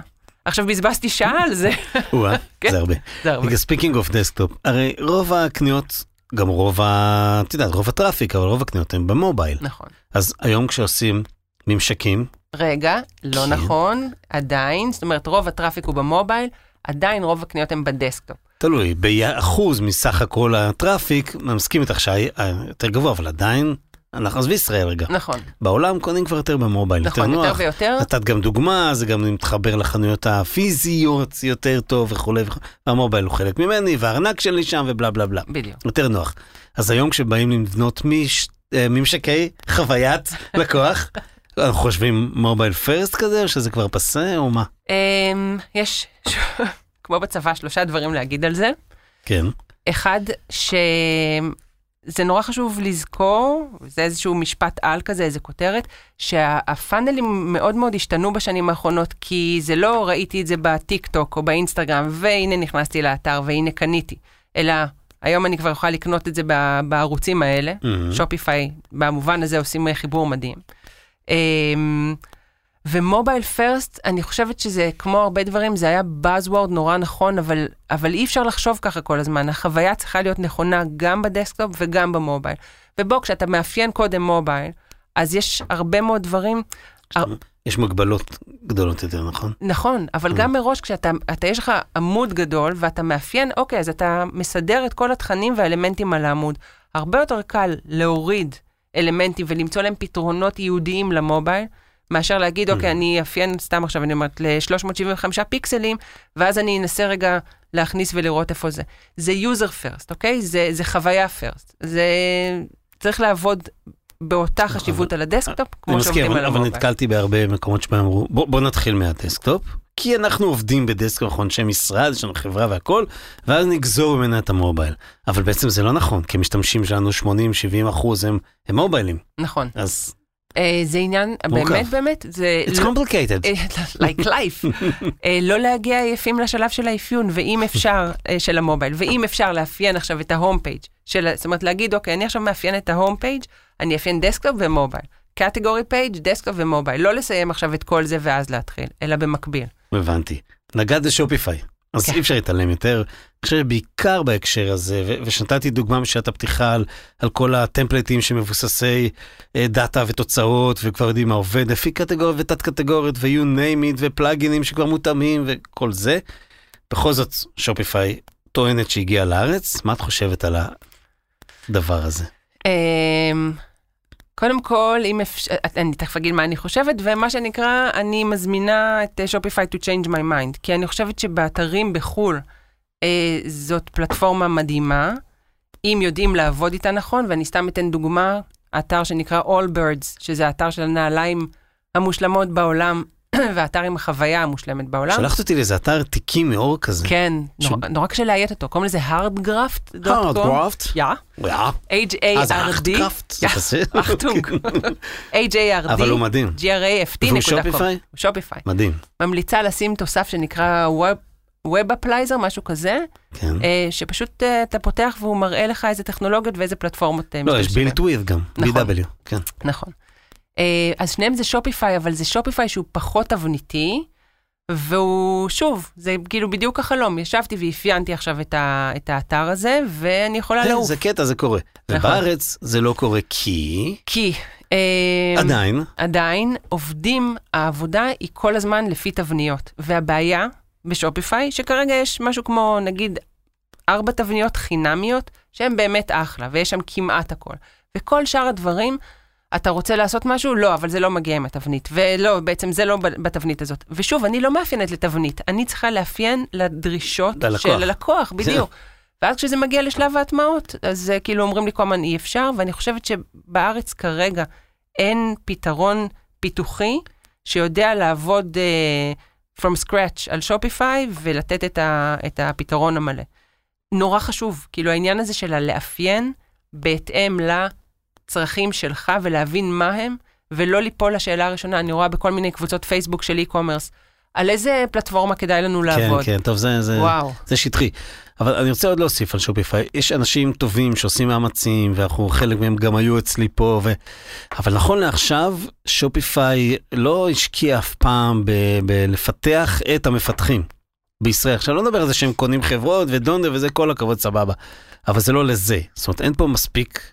עכשיו בזבזתי שעה על זה. וואה, כן, זה הרבה. זה הרבה. Speaking of desktop, הרי רוב הקניות, גם רוב ה... את יודעת, רוב ה traffic, אבל רוב הקניות הן במובייל. נכון. אז היום כשעושים ממשקים... רגע, לא כן. נכון, עדיין, זאת אומרת, רוב ה traffic הוא במובייל, עדיין רוב הקניות הן ב desktop. תלוי, באחוז מסך הכל ה traffic, אני מסכים איתך שהיה יותר גבוה, אבל עדיין, אנחנו עזבי את ישראל רגע. נכון. בעולם קונים כבר יותר במובייל, נכון, יותר נוח. יותר ויותר. נתת גם דוגמה, זה גם מתחבר לחנויות הפיזיות יותר טוב וכולי, והמובייל הוא חלק ממני, והארנק שלי שם ובלה בלה בלה. בדיוק. יותר נוח. אז היום כשבאים לבנות מש... אה, ממשקי חוויית לקוח, אנחנו חושבים מובייל פרסט כזה, או שזה כבר פסה, או מה? אמ, יש... כמו בצבא, שלושה דברים להגיד על זה. כן. אחד, שזה נורא חשוב לזכור, זה איזשהו משפט על כזה, איזה כותרת, שהפאנלים מאוד מאוד השתנו בשנים האחרונות, כי זה לא ראיתי את זה בטיק טוק או באינסטגרם, והנה נכנסתי לאתר והנה קניתי, אלא היום אני כבר יכולה לקנות את זה בערוצים האלה, mm-hmm. Shopify במובן הזה עושים חיבור מדהים. אמ, ו mobile first, אני חושבת שזה, כמו הרבה דברים, זה היה buzzword נורא נכון, אבל, אבל אי אפשר לחשוב ככה כל הזמן. החוויה צריכה להיות נכונה גם ב desktop וגם במובייל. ובוא, כשאתה מאפיין קודם מובייל, אז יש הרבה מאוד דברים... יש מגבלות גדולות יותר, נכון? נכון, אבל Mm. גם מראש כשאתה, אתה, יש לך עמוד גדול ואתה מאפיין, אוקיי, אז אתה מסדר את כל התכנים והאלמנטים על העמוד. הרבה יותר קל להוריד אלמנטים ולמצוא להם פתרונות ייעודיים למובייל, מאשר להגיד, אוקיי, אני אאפיין, סתם עכשיו אני אומרת, ל-375 פיקסלים, ואז אני אנסה רגע להכניס ולראות איפה זה. זה user first, אוקיי? זה, זה חוויה first. זה צריך לעבוד באותה חשיבות על ה desktop, אני כמו מסכים, שעובדים אבל, על אבל המובייל. נתקלתי בהרבה מקומות שבהם אמרו, בוא, בוא נתחיל מה desktop, כי אנחנו עובדים ב desktop, אנחנו אנשי משרד, יש לנו חברה והכל, ואז נגזור ממנה את המובייל. אבל בעצם זה לא נכון, כי המשתמשים שלנו 80-70 אחוז הם, הם מוביילים, נכון. אז זה עניין, מורכב. באמת, באמת, זה... it's לא- complicated. אה, like life. אה, לא להגיע עייפים לשלב של האפיון, ואם אפשר, אה, של המובייל, ואם אפשר לאפיין עכשיו את ה home page של, זאת אומרת להגיד, אוקיי, אני עכשיו מאפיין את ה home page, אני אפיין desktop ומובייל. category page, desktop ומובייל. לא לסיים עכשיו את כל זה ואז להתחיל, אלא במקביל. הבנתי. נגעת ב Shopify, אז כן. אי אפשר להתעלם יותר. אני חושב שבעיקר בהקשר הזה, ו- ושנתתי דוגמה משעת הפתיחה על, על כל הטמפלטים שמבוססי אה, דאטה ותוצאות, וכבר יודעים מה עובד, לפי קטגוריות ותת קטגוריות, ו-you name it, ופלאגינים שכבר מותאמים, וכל זה. בכל זאת, Shopify טוענת שהגיעה לארץ, מה את חושבת על הדבר הזה? קודם כל, אם אפשר, אני תכף אגיד מה אני חושבת, ומה שנקרא, אני מזמינה את שופיפיי to change my mind, כי אני חושבת שבאתרים בחו"ל אה, זאת פלטפורמה מדהימה, אם יודעים לעבוד איתה נכון, ואני סתם אתן דוגמה, אתר שנקרא All Birds, שזה האתר של הנעליים המושלמות בעולם, והאתר עם החוויה המושלמת בעולם. שלחת אותי לאיזה אתר תיקי מאור כזה. כן, ש- נורא- נורא קשה לאיית אותו, קוראים לזה hardgraft.com. הארדקראפט? יא, יא. אה, זה H-A-R-D. הארדקראפט? זה כזה? אחטונג. H-A-R-D. אבל הוא מדהים. G-R-A-F-T. והוא שופיפיי? שופיפיי. מדהים. ממליצה לשים תוסף שנקרא Web Applizer, משהו כזה, כן. אה, שפשוט אה, אתה פותח והוא מראה לך איזה טכנולוגיות ואיזה פלטפורמות אה, לא, יש built with גם, נכון. BW, כן. נכון. אה, אז שניהם זה שופיפיי, אבל זה שופיפיי שהוא פחות תבניתי, והוא, שוב, זה כאילו בדיוק החלום. ישבתי ואפיינתי עכשיו את, ה, את האתר הזה, ואני יכולה כן, לעוף. זה קטע, זה קורה. נכון. ובארץ זה לא קורה כי כי... אה, עדיין, עדיין עובדים, העבודה היא כל הזמן לפי תבניות. והבעיה בשופיפיי, שכרגע יש משהו כמו נגיד ארבע תבניות חינמיות, שהן באמת אחלה, ויש שם כמעט הכל. וכל שאר הדברים, אתה רוצה לעשות משהו? לא, אבל זה לא מגיע עם התבנית. ולא, בעצם זה לא בתבנית הזאת. ושוב, אני לא מאפיינת לתבנית, אני צריכה לאפיין לדרישות ללקוח. של הלקוח, בדיוק. ואז כשזה מגיע לשלב ההטמעות, אז אה, כאילו אומרים לי כל הזמן אי אפשר, ואני חושבת שבארץ כרגע אין פתרון פיתוחי שיודע לעבוד uh, from scratch על שופיפיי ולתת את, ה, את הפתרון המלא. נורא חשוב, כאילו העניין הזה של הלאפיין בהתאם לצרכים שלך ולהבין מה הם, ולא ליפול לשאלה הראשונה, אני רואה בכל מיני קבוצות פייסבוק של e-commerce, על איזה פלטפורמה כדאי לנו כן, לעבוד. כן, טוב, זה, זה, וואו. זה שטחי. אבל אני רוצה עוד להוסיף על שופיפיי, יש אנשים טובים שעושים מאמצים, ואנחנו, חלק מהם גם היו אצלי פה, ו... אבל נכון לעכשיו, שופיפיי לא השקיע אף פעם ב- בלפתח את המפתחים בישראל. עכשיו, לא נדבר על זה שהם קונים חברות ודונדר וזה, כל הכבוד, סבבה. אבל זה לא לזה. זאת אומרת, אין פה מספיק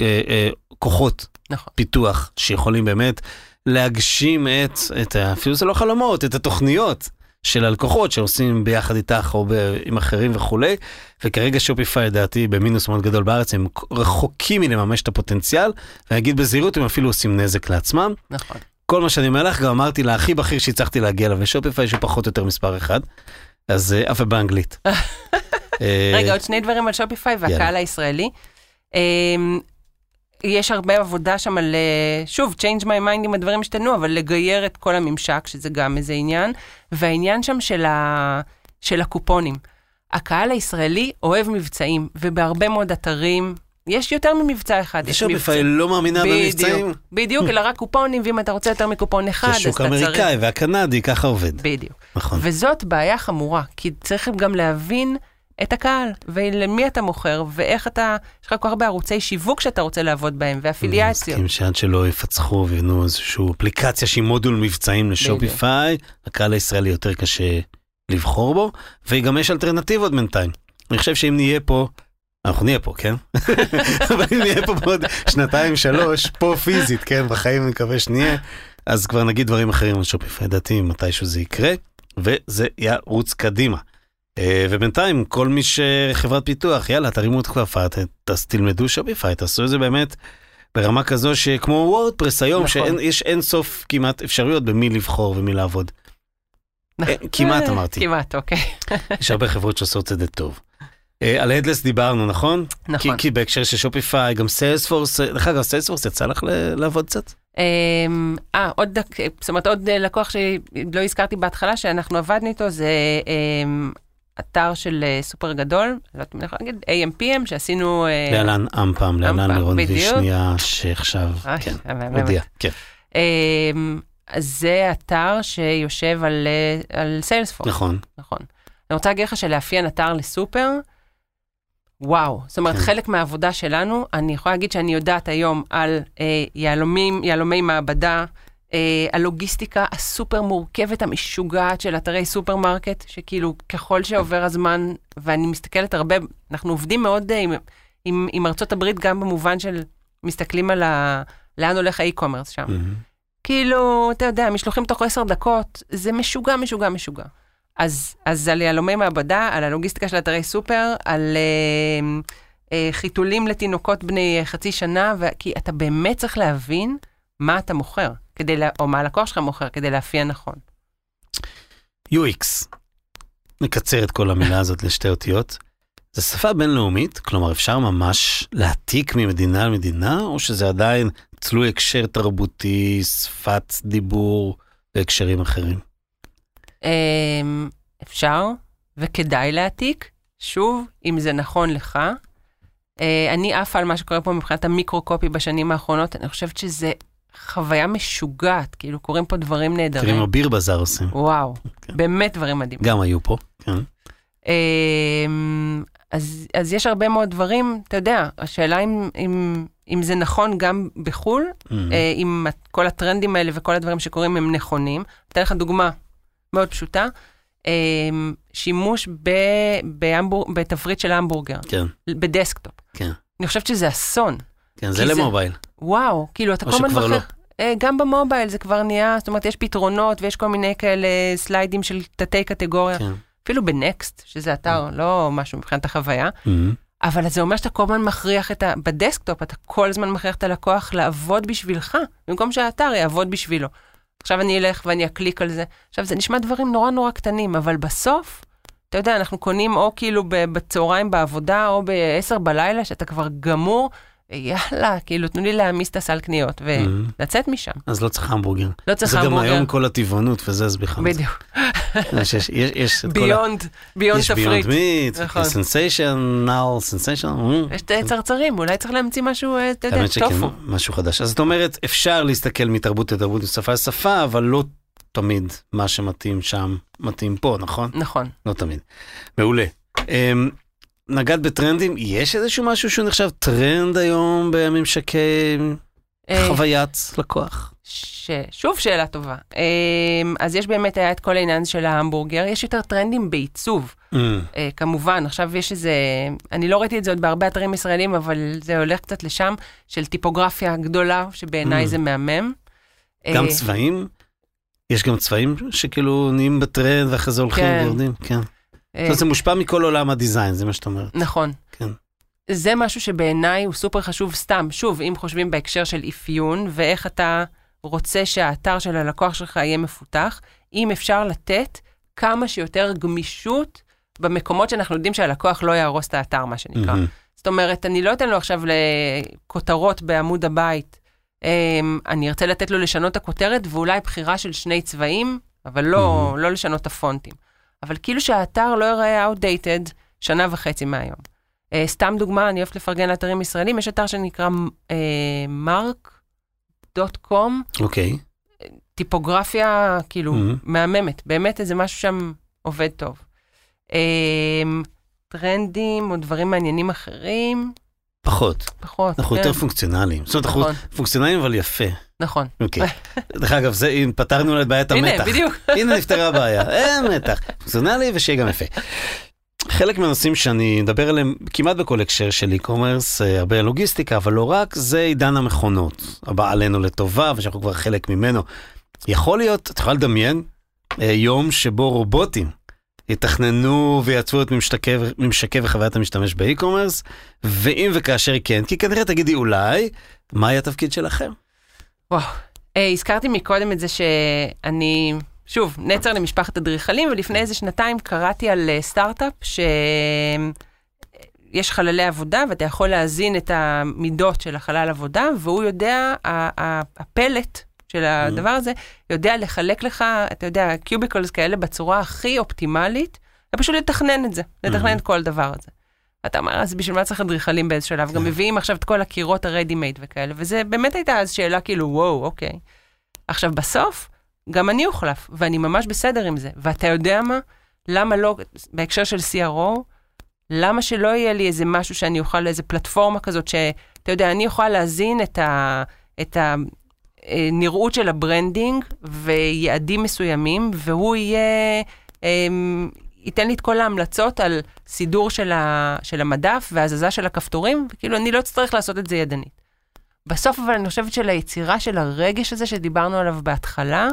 אה, אה, כוחות נכון. פיתוח שיכולים באמת להגשים את, את אפילו זה לא חלומות, את התוכניות של הלקוחות שעושים ביחד איתך או ב, עם אחרים וכולי. וכרגע שופיפיי לדעתי במינוס מאוד גדול בארץ, הם רחוקים מלממש את הפוטנציאל, ואני אגיד בזהירות הם אפילו עושים נזק לעצמם. נכון. כל מה שאני אומר לך, גם אמרתי להכי בכיר שהצלחתי להגיע אליו, ושופיפיי שהוא פחות או יותר מספר אחד, אז אה, אף באנגלית. אה, רגע, עוד שני דברים על שופיפיי והקהל. הישראלי. יש הרבה עבודה שם על, אה, שוב, change my mind אם הדברים השתנו, אבל לגייר את כל הממשק, שזה גם איזה עניין. והעניין שם של, ה, של הקופונים. הקהל הישראלי אוהב מבצעים, ובהרבה מאוד אתרים, יש יותר ממבצע אחד. יש ושופיפיי לא מאמינה במבצעים. בדיוק, בדיוק, אלא רק קופונים, ואם אתה רוצה יותר מקופון אחד, זה אז שוק אתה צריך... אמריקאי והקנדי, ככה עובד. בדיוק. נכון. וזאת בעיה חמורה, כי צריך גם להבין את הקהל, ולמי אתה מוכר, ואיך אתה, יש לך כל כך הרבה ערוצי שיווק שאתה רוצה לעבוד בהם, אני ואפיליאציות. מסכים שעד שלא יפצחו ויבנו איזושהי אפליקציה שהיא מודול מבצעים לשופיפיי, הקהל הישראלי יותר קשה לבחור בו, וגם יש אלטרנטיבות בינתיים. אני חושב שאם נהיה פה, אנחנו נהיה פה, כן? אבל אם נהיה פה בעוד שנתיים, שלוש, פה פיזית, כן? בחיים אני מקווה שנהיה, אז כבר נגיד דברים אחרים על שופיפיי, לדעתי מתישהו זה יקרה, וזה ירוץ קדימה. אה, ובינתיים, כל מי שחברת פיתוח, יאללה, תרימו את הכפפה, תלמדו Shopify, תעשו את זה באמת ברמה כזו שכמו WordPress היום, נכון. שיש אין סוף כמעט אפשרויות במי לבחור ומי לעבוד. אה, כמעט אה, אמרתי. כמעט, אוקיי. יש הרבה חברות שעושות את זה טוב. על Headless דיברנו, נכון? נכון. כי, כי בהקשר של Shopify, גם Salesforce, דרך אגב, Salesforce יצא לך לעבוד קצת? אמ, אה, עוד דק, זאת אומרת, עוד לקוח שלא הזכרתי בהתחלה, שאנחנו עבדנו איתו, זה אמ, אתר של אה, סופר גדול, לא יודעת אם אני יכולה להגיד, AMPM, שעשינו... אה, להלן אמפם, להלן בדיוק. ושנייה, שעכשיו, אה, כן, באמת. הודיע, כן, אמ, אז זה אתר שיושב על, אה, על סיילספורס. נכון. נכון. אני רוצה להגיד לך שלאפיין אתר לסופר, וואו. זאת אומרת, כן. חלק מהעבודה שלנו, אני יכולה להגיד שאני יודעת היום על אה, יהלומים, יהלומי מעבדה, אה, הלוגיסטיקה הסופר מורכבת, המשוגעת של אתרי סופרמרקט, שכאילו ככל שעובר הזמן, ואני מסתכלת הרבה, אנחנו עובדים מאוד אה, עם, עם, עם ארצות הברית, גם במובן של מסתכלים על ה... לאן הולך ה e-commerce שם. מהמם. כאילו, אתה יודע, משלוחים תוך עשר דקות, זה משוגע, משוגע, משוגע. אז, אז על יהלומי מעבדה, על הלוגיסטיקה של אתרי סופר, על אה, אה, חיתולים לתינוקות בני אה, חצי שנה, ו... כי אתה באמת צריך להבין מה אתה מוכר, כדי לה... או מה הלקוח שלך מוכר, כדי לאפיין נכון. UX, נקצר את כל המילה הזאת לשתי אותיות. זו שפה בינלאומית, כלומר אפשר ממש להעתיק ממדינה למדינה, או שזה עדיין תלוי הקשר תרבותי, שפת דיבור והקשרים אחרים? אה, אפשר וכדאי להעתיק, שוב, אם זה נכון לך. אה, אני עפה על מה שקורה פה מבחינת המיקרו-קופי בשנים האחרונות, אני חושבת שזה חוויה משוגעת, כאילו קורים פה דברים תראי נהדרים. מה ביר בזאר עושים, וואו, כן. באמת דברים מדהימים. גם היו פה, כן. אמ, אז, אז יש הרבה מאוד דברים, אתה יודע, השאלה אם, אם, אם זה נכון גם בחו"ל, מהמם. אה, אם כל הטרנדים האלה וכל הדברים שקורים הם נכונים. אתן לך דוגמה מאוד פשוטה, אמ, שימוש ב, בהמבור, בתפריט של המבורגר, כן, ב desktop. כן, אני חושבת שזה אסון. כן, זה ל mobile. וואו, כאילו, אתה או כל הזמן שכבר מכריח... אה, גם ב mobile זה כבר נהיה, זאת אומרת, יש פתרונות ויש כל מיני כאלה סליידים של תתי קטגוריה. כן. אפילו ב Next, שזה אתר לא משהו מבחינת החוויה, מהמם. אבל זה אומר שאתה כל הזמן מכריח את ה... ב desktop אתה כל הזמן מכריח את הלקוח לעבוד בשבילך, במקום שהאתר יעבוד בשבילו. עכשיו אני אלך ואני אקליק על זה. עכשיו, זה נשמע דברים נורא נורא קטנים, אבל בסוף, אתה יודע, אנחנו קונים או כאילו בצהריים בעבודה, או ב-10 בלילה, שאתה כבר גמור, ויאללה, כאילו, תנו לי להעמיס את הסל קניות. ולצאת משם. אז לא צריך המבורגר. לא צריך זה גם המבורגר. היום כל הטבעונות וזה, אז בכלל. בדיוק. יש- את כל ה... Beyond, Beyond יש Beyond תפריט. Meat, נכון. Sensational, Sensational. יש צרצרים, אולי צריך להמציא משהו, אה, אתה יודע, טופו. משהו חדש. אז זאת אומרת, אפשר להסתכל מתרבות לתרבות, משפה לשפה, אבל לא תמיד מה שמתאים שם מתאים פה, נכון? נכון. לא תמיד. מעולה. נגעת בטרנדים, יש איזשהו משהו שהוא נחשב טרנד היום בממשקי אה, חוויית לקוח? ש... שוב שאלה טובה. אמ, אז יש באמת, היה את כל העניין של ההמבורגר, יש יותר טרנדים בעיצוב. אמ, אה, כמובן, עכשיו יש איזה, אני לא ראיתי את זה עוד בהרבה אתרים ישראלים, אבל זה הולך קצת לשם, של טיפוגרפיה גדולה, שבעיניי Mm. זה מהמם. גם אה, צבעים? יש גם צבעים שכאילו נהיים בטרנד ואחרי זה הולכים כן. ויורדים? כן. אה, זאת אומרת, זה מושפע מכל עולם הדיזיין, זה מה שאת אומרת. נכון. כן. זה משהו שבעיניי הוא סופר חשוב סתם. שוב, אם חושבים בהקשר של אפיון, ואיך אתה רוצה שהאתר של הלקוח שלך יהיה מפותח, אם אפשר לתת כמה שיותר גמישות במקומות שאנחנו יודעים שהלקוח לא יהרוס את האתר, מה שנקרא. מהמם. זאת אומרת, אני לא אתן לו עכשיו לכותרות בעמוד הבית. אמ, אני ארצה לתת לו לשנות את הכותרת, ואולי בחירה של שני צבעים, אבל לא, לא לשנות את הפונטים. אבל כאילו שהאתר לא ייראה outdated שנה וחצי מהיום. Uh, סתם דוגמה, אני אוהבת לפרגן לאתרים ישראלים, יש אתר שנקרא uh, mark.com, אוקיי. טיפוגרפיה כאילו Mhm. מהממת, באמת איזה משהו שם עובד טוב. Um, טרנדים או דברים מעניינים אחרים, פחות. פחות. אנחנו כן. יותר פונקציונליים. זאת אומרת, אנחנו נכון. פונקציונליים אבל יפה. נכון. אוקיי. דרך אגב, זה, אם פתרנו את בעיית המתח. הנה, בדיוק. הנה נפתרה הבעיה, אין מתח. פונקציונלי ושיהיה גם יפה. חלק מהנושאים שאני מדבר עליהם כמעט בכל הקשר של e-commerce, אה, הרבה לוגיסטיקה, אבל לא רק, זה עידן המכונות, הבא עלינו לטובה, ושאנחנו כבר חלק ממנו. יכול להיות, את יכולה לדמיין, אה, יום שבו רובוטים יתכננו ויעצבו את ממשקי, וחוויית המשתמש באי-קומרס, ואם וכאשר כן, כי כנראה תגידי אולי, מה יהיה התפקיד שלכם? וואו. אה, הזכרתי מקודם את זה שאני, שוב, נצר למשפחת אדריכלים, ולפני איזה שנתיים קראתי על אה, סטארט-אפ שיש חללי עבודה, ואתה יכול להזין את המידות של החלל עבודה, והוא יודע, הפלט של הדבר הזה, יודע לחלק לך, אתה יודע, קיוביקלס כאלה בצורה הכי אופטימלית, ופשוט לתכנן את זה, לתכנן את כל דבר הזה. אתה אומר, אז בשביל מה צריך אדריכלים באיזה שלב? גם מביאים עכשיו את כל הקירות הרדי מייד וכאלה, וזה באמת הייתה אז שאלה כאילו, וואו, אוקיי. עכשיו, בסוף, גם אני אוחלף, ואני ממש בסדר עם זה. ואתה יודע מה? למה לא, בהקשר של CRO, למה שלא יהיה לי איזה משהו שאני אוכל, איזה פלטפורמה כזאת, שאתה יודע, אני אוכל להזין את ה... את ה נראות של ה branding ויעדים מסוימים, והוא יהיה, אמ, ייתן לי את כל ההמלצות על סידור של, ה, של המדף והזזה של הכפתורים, וכאילו אני לא אצטרך לעשות את זה ידנית. בסוף אבל אני חושבת שליצירה של הרגש הזה שדיברנו עליו בהתחלה,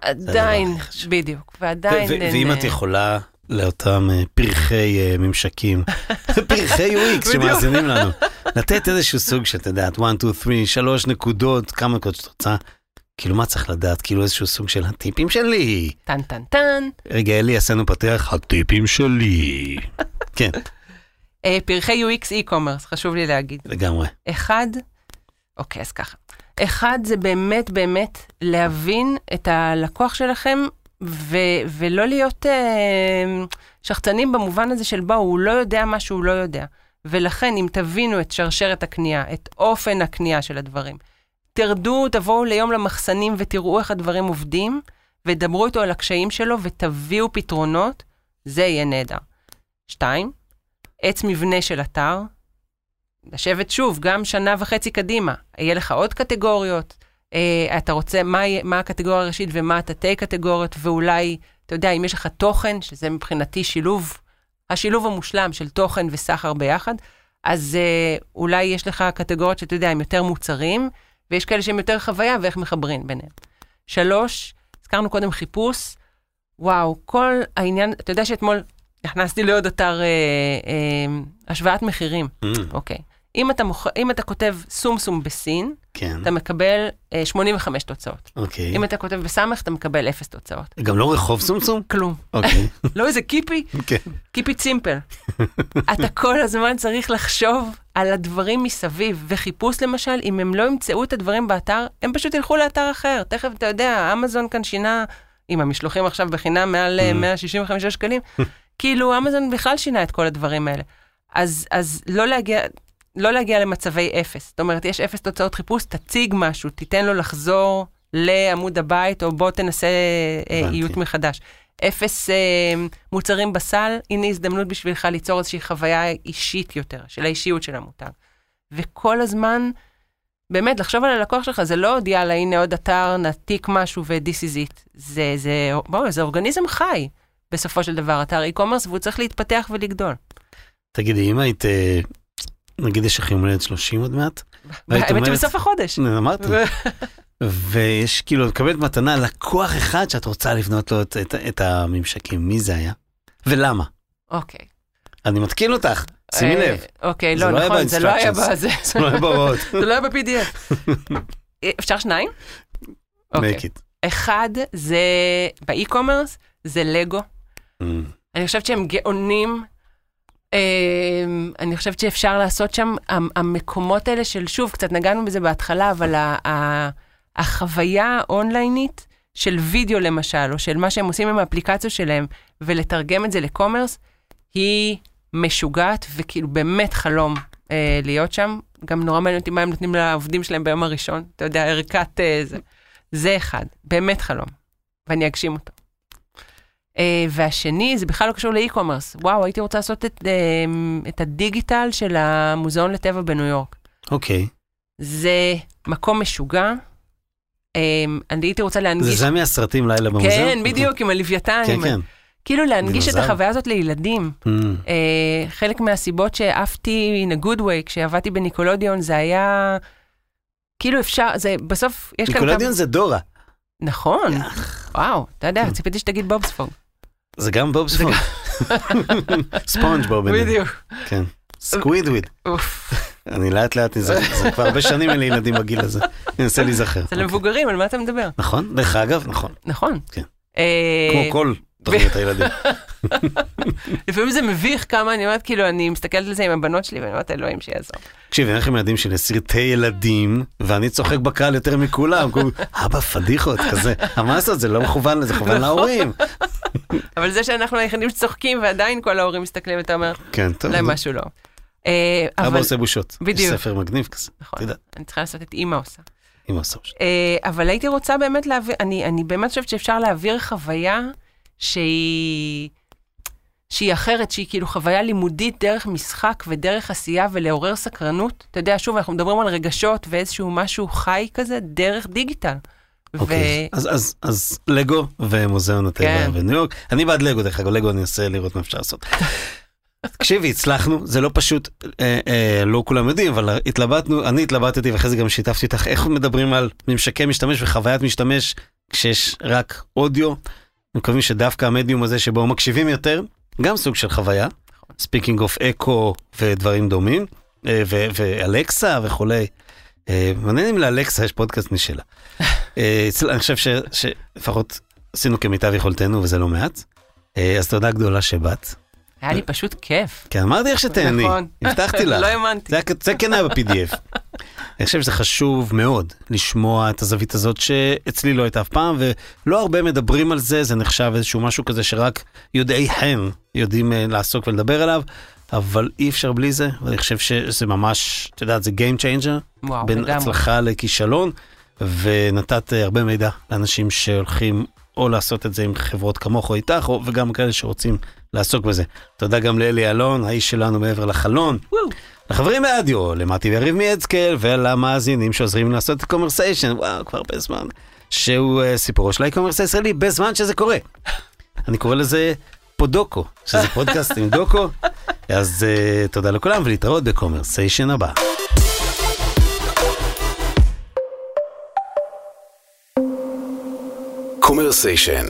עדיין, בדיוק, ועדיין... ואם את יכולה לאותם uh, פרחי uh, ממשקים, פרחי UX שמאזינים לנו, לתת איזשהו סוג שאתה יודעת, 1, 2, 3, 3 נקודות, כמה נקודות שאת רוצה, כאילו מה צריך לדעת, כאילו איזשהו סוג של הטיפים שלי. טן טן טן. רגע, אלי, עשינו פתח, הטיפים שלי. כן. Uh, פרחי UX e-commerce, חשוב לי להגיד. לגמרי. אחד, אוקיי, אז ככה. אחד זה באמת באמת להבין את הלקוח שלכם ו- ולא להיות uh, שחצנים במובן הזה של בואו, הוא לא יודע מה שהוא לא יודע. ולכן, אם תבינו את שרשרת הקנייה, את אופן הקנייה של הדברים, תרדו, תבואו ליום למחסנים ותראו איך הדברים עובדים, ודברו איתו על הקשיים שלו ותביאו פתרונות, זה יהיה נהדר. שתיים, עץ מבנה של אתר, לשבת שוב, גם שנה וחצי קדימה, יהיה לך עוד קטגוריות, אה, אתה רוצה, מה, מה הקטגוריה הראשית ומה התתי קטגוריות, ואולי, אתה יודע, אם יש לך תוכן, שזה מבחינתי שילוב, השילוב המושלם של תוכן וסחר ביחד, אז אה, אולי יש לך קטגוריות שאתה יודע, הם יותר מוצרים, ויש כאלה שהם יותר חוויה ואיך מחברים ביניהם. שלוש, הזכרנו קודם חיפוש, וואו, כל העניין, אתה יודע שאתמול נכנסתי לעוד אתר אה, אה, השוואת מחירים, Mm, אוקיי. אם אתה, מוכ... אם אתה כותב סומסום בסין, כן, אתה מקבל אה, 85 תוצאות. אוקיי. אם אתה כותב בסמך, אתה מקבל 0 תוצאות. גם לא רחוב סומסום? כלום. אוקיי. לא איזה קיפי, כן. קיפי סימפל. אתה כל הזמן צריך לחשוב על הדברים מסביב, וחיפוש למשל, אם הם לא ימצאו את הדברים באתר, הם פשוט ילכו לאתר אחר. תכף, אתה יודע, אמזון כאן שינה, עם המשלוחים עכשיו בחינם מעל אה, 165 שקלים, כאילו אמזון בכלל שינה את כל הדברים האלה. אז, אז לא להגיע... לא להגיע למצבי אפס. זאת אומרת, יש אפס תוצאות חיפוש, תציג משהו, תיתן לו לחזור לעמוד הבית, או בוא תנסה אה, הבנתי. איות מחדש. אפס אה, מוצרים בסל, הנה הזדמנות בשבילך ליצור איזושהי חוויה אישית יותר, של האישיות של המותג. וכל הזמן, באמת, לחשוב על הלקוח שלך, זה לא עוד יאללה, הנה עוד אתר, נעתיק משהו ו-this is it. זה, זה, בואו, זה אורגניזם חי, בסופו של דבר, אתר e-commerce, והוא צריך להתפתח ולגדול. תגידי, אם היית, נגיד יש יום הולדת 30 עוד מעט? האמת שבסוף החודש. אמרתי. ויש כאילו, את מקבלת מתנה לקוח אחד שאת רוצה לבנות לו את, את, את הממשקים, מי זה היה? ולמה? אוקיי. אני מתקין אותך, שימי אה, לב, אוקיי, לא, לא נכון, זה לא היה. בזה. זה לא היה בהוראות. זה לא היה ב-PDF. אה, אפשר שניים? אוקיי. make it. אחד זה באי-קומרס, זה לגו. Mm, אני חושבת שהם גאונים. אמ, אני חושבת שאפשר לעשות שם, המ- המקומות האלה של, שוב, קצת נגענו בזה בהתחלה, אבל החוויה האונליינית של וידאו למשל, או של מה שהם עושים עם האפליקציה שלהם, ולתרגם את זה לקומרס, היא משוגעת, וכאילו באמת חלום אה, להיות שם. גם נורא מעניין אותי מה הם נותנים לעובדים שלהם ביום הראשון, אתה יודע, ערכת אה, זה. זה אחד, באמת חלום, ואני אגשים אותו. Uh, והשני, זה בכלל לא קשור לאי-קומרס. וואו, הייתי רוצה לעשות את, uh, את הדיגיטל של המוזיאון לטבע בניו יורק. אוקיי, זה מקום משוגע. Um, אני הייתי רוצה זה להנגיש... זה מהסרטים לילה במוזיאון? כן, בדיוק, עם הלוויתן. כן, כן. כאילו להנגיש את. החוויה הזאת לילדים. Mm, Uh, חלק מהסיבות שעפתי in a good way כשעבדתי בניקולודיון זה היה כאילו אפשר, זה בסוף, יש כאן ניקולדיון זה דורה. נכון, וואו, אתה יודע, ציפיתי שתגיד בובספוג. זה גם בובספוג. ספונג' בוב. בדיוק. כן. סקווידוורד. אוף. אני לאט לאט נזכר, זה כבר הרבה שנים אין לי ילדים בגיל הזה. אני אנסה להיזכר. זה למבוגרים, על מה אתה מדבר? נכון? דרך אגב, נכון. נכון. כן. אה, כמו כל תוכניות הילדים. לפעמים זה מביך כמה אני אומרת, כאילו, אני מסתכלת על זה עם הבנות שלי ואני אומרת, אלוהים שיעזור. תקשיב, אני הולך עם ילדים שלי לסרטי ילדים, ואני צוחק בקהל יותר מכולם, כולם, אבא פדיחות כזה. מה לעשות, זה לא מכוון, זה מכוון להורים. אבל זה שאנחנו היחידים שצוחקים ועדיין כל ההורים מסתכלים ואתה אומר, כן, טוב. אולי. משהו לא. אה, אבא עושה בושות. בדיוק. יש ספר מגניב כזה. נכון, אתה אני צריכה לעשות את אימא עושה. אמא עושה בושות. אה, אבל הייתי רוצה באמת להעביר, אני באמת חושבת שאפשר להעביר חוויה שהיא, שהיא אחרת, שהיא כאילו חוויה לימודית דרך משחק ודרך עשייה ולעורר סקרנות. אתה יודע, שוב, אנחנו מדברים על רגשות ואיזשהו משהו חי כזה דרך דיגיטל. אוקיי, אז- אז- אז לגו ומוזיאון הטבע כן. בניו יורק. אני בעד לגו, דרך אגב, לגו אני אנסה לראות מה אפשר לעשות. תקשיבי, הצלחנו, זה לא פשוט, אה, אה, לא כולם יודעים, אבל התלבטנו, אני התלבטתי ואחרי זה גם שיתפתי אותך, איך מדברים על ממשקי משתמש וחוויית משתמש כשיש רק אודיו. מקווים שדווקא המדיום הזה שבו מקשיבים יותר, גם סוג של חוויה. Speaking of Echo ודברים דומים, אה, ואלקסה וכולי. אה, מעניין אם לאלקסה יש פודקאסט משלה. אה, אני חושב שלפחות עשינו כמיטב יכולתנו וזה לא מעט. אז תודה גדולה שבאת. היה לי פשוט כיף. כי אמרתי לך שתהני, נכון. הבטחתי לך. לא האמנתי. זה כן היה ב-PDF. אני חושב שזה חשוב מאוד לשמוע את הזווית הזאת שאצלי לא הייתה אף פעם, ולא הרבה מדברים על זה, זה נחשב איזשהו משהו כזה שרק יודעי חן יודעים אה, לעסוק ולדבר עליו, אבל אי אפשר בלי זה, ואני חושב שזה ממש, את יודעת, זה Game Changer, וואו, בין לגמרי. הצלחה לכישלון, ונתת אה, הרבה מידע לאנשים שהולכים או לעשות את זה עם חברות כמוך או איתך, או, וגם כאלה שרוצים לעסוק בזה. תודה גם לאלי אלון, האיש שלנו מעבר לחלון. לחברים מהדיו, למטי ויריב מיאצקל, ולמאזינים שעוזרים לעשות את הקומרסיישן, וואו, כבר הרבה זמן, שהוא uh, סיפורו של ה e-commerce הישראלי בזמן שזה קורה. אני קורא לזה פודוקו, שזה פודקאסט עם דוקו, אז uh, תודה לכולם ולהתראות בקומרסיישן הבא. קומרסיישן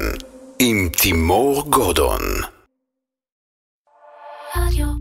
עם תימור גורדון Radio.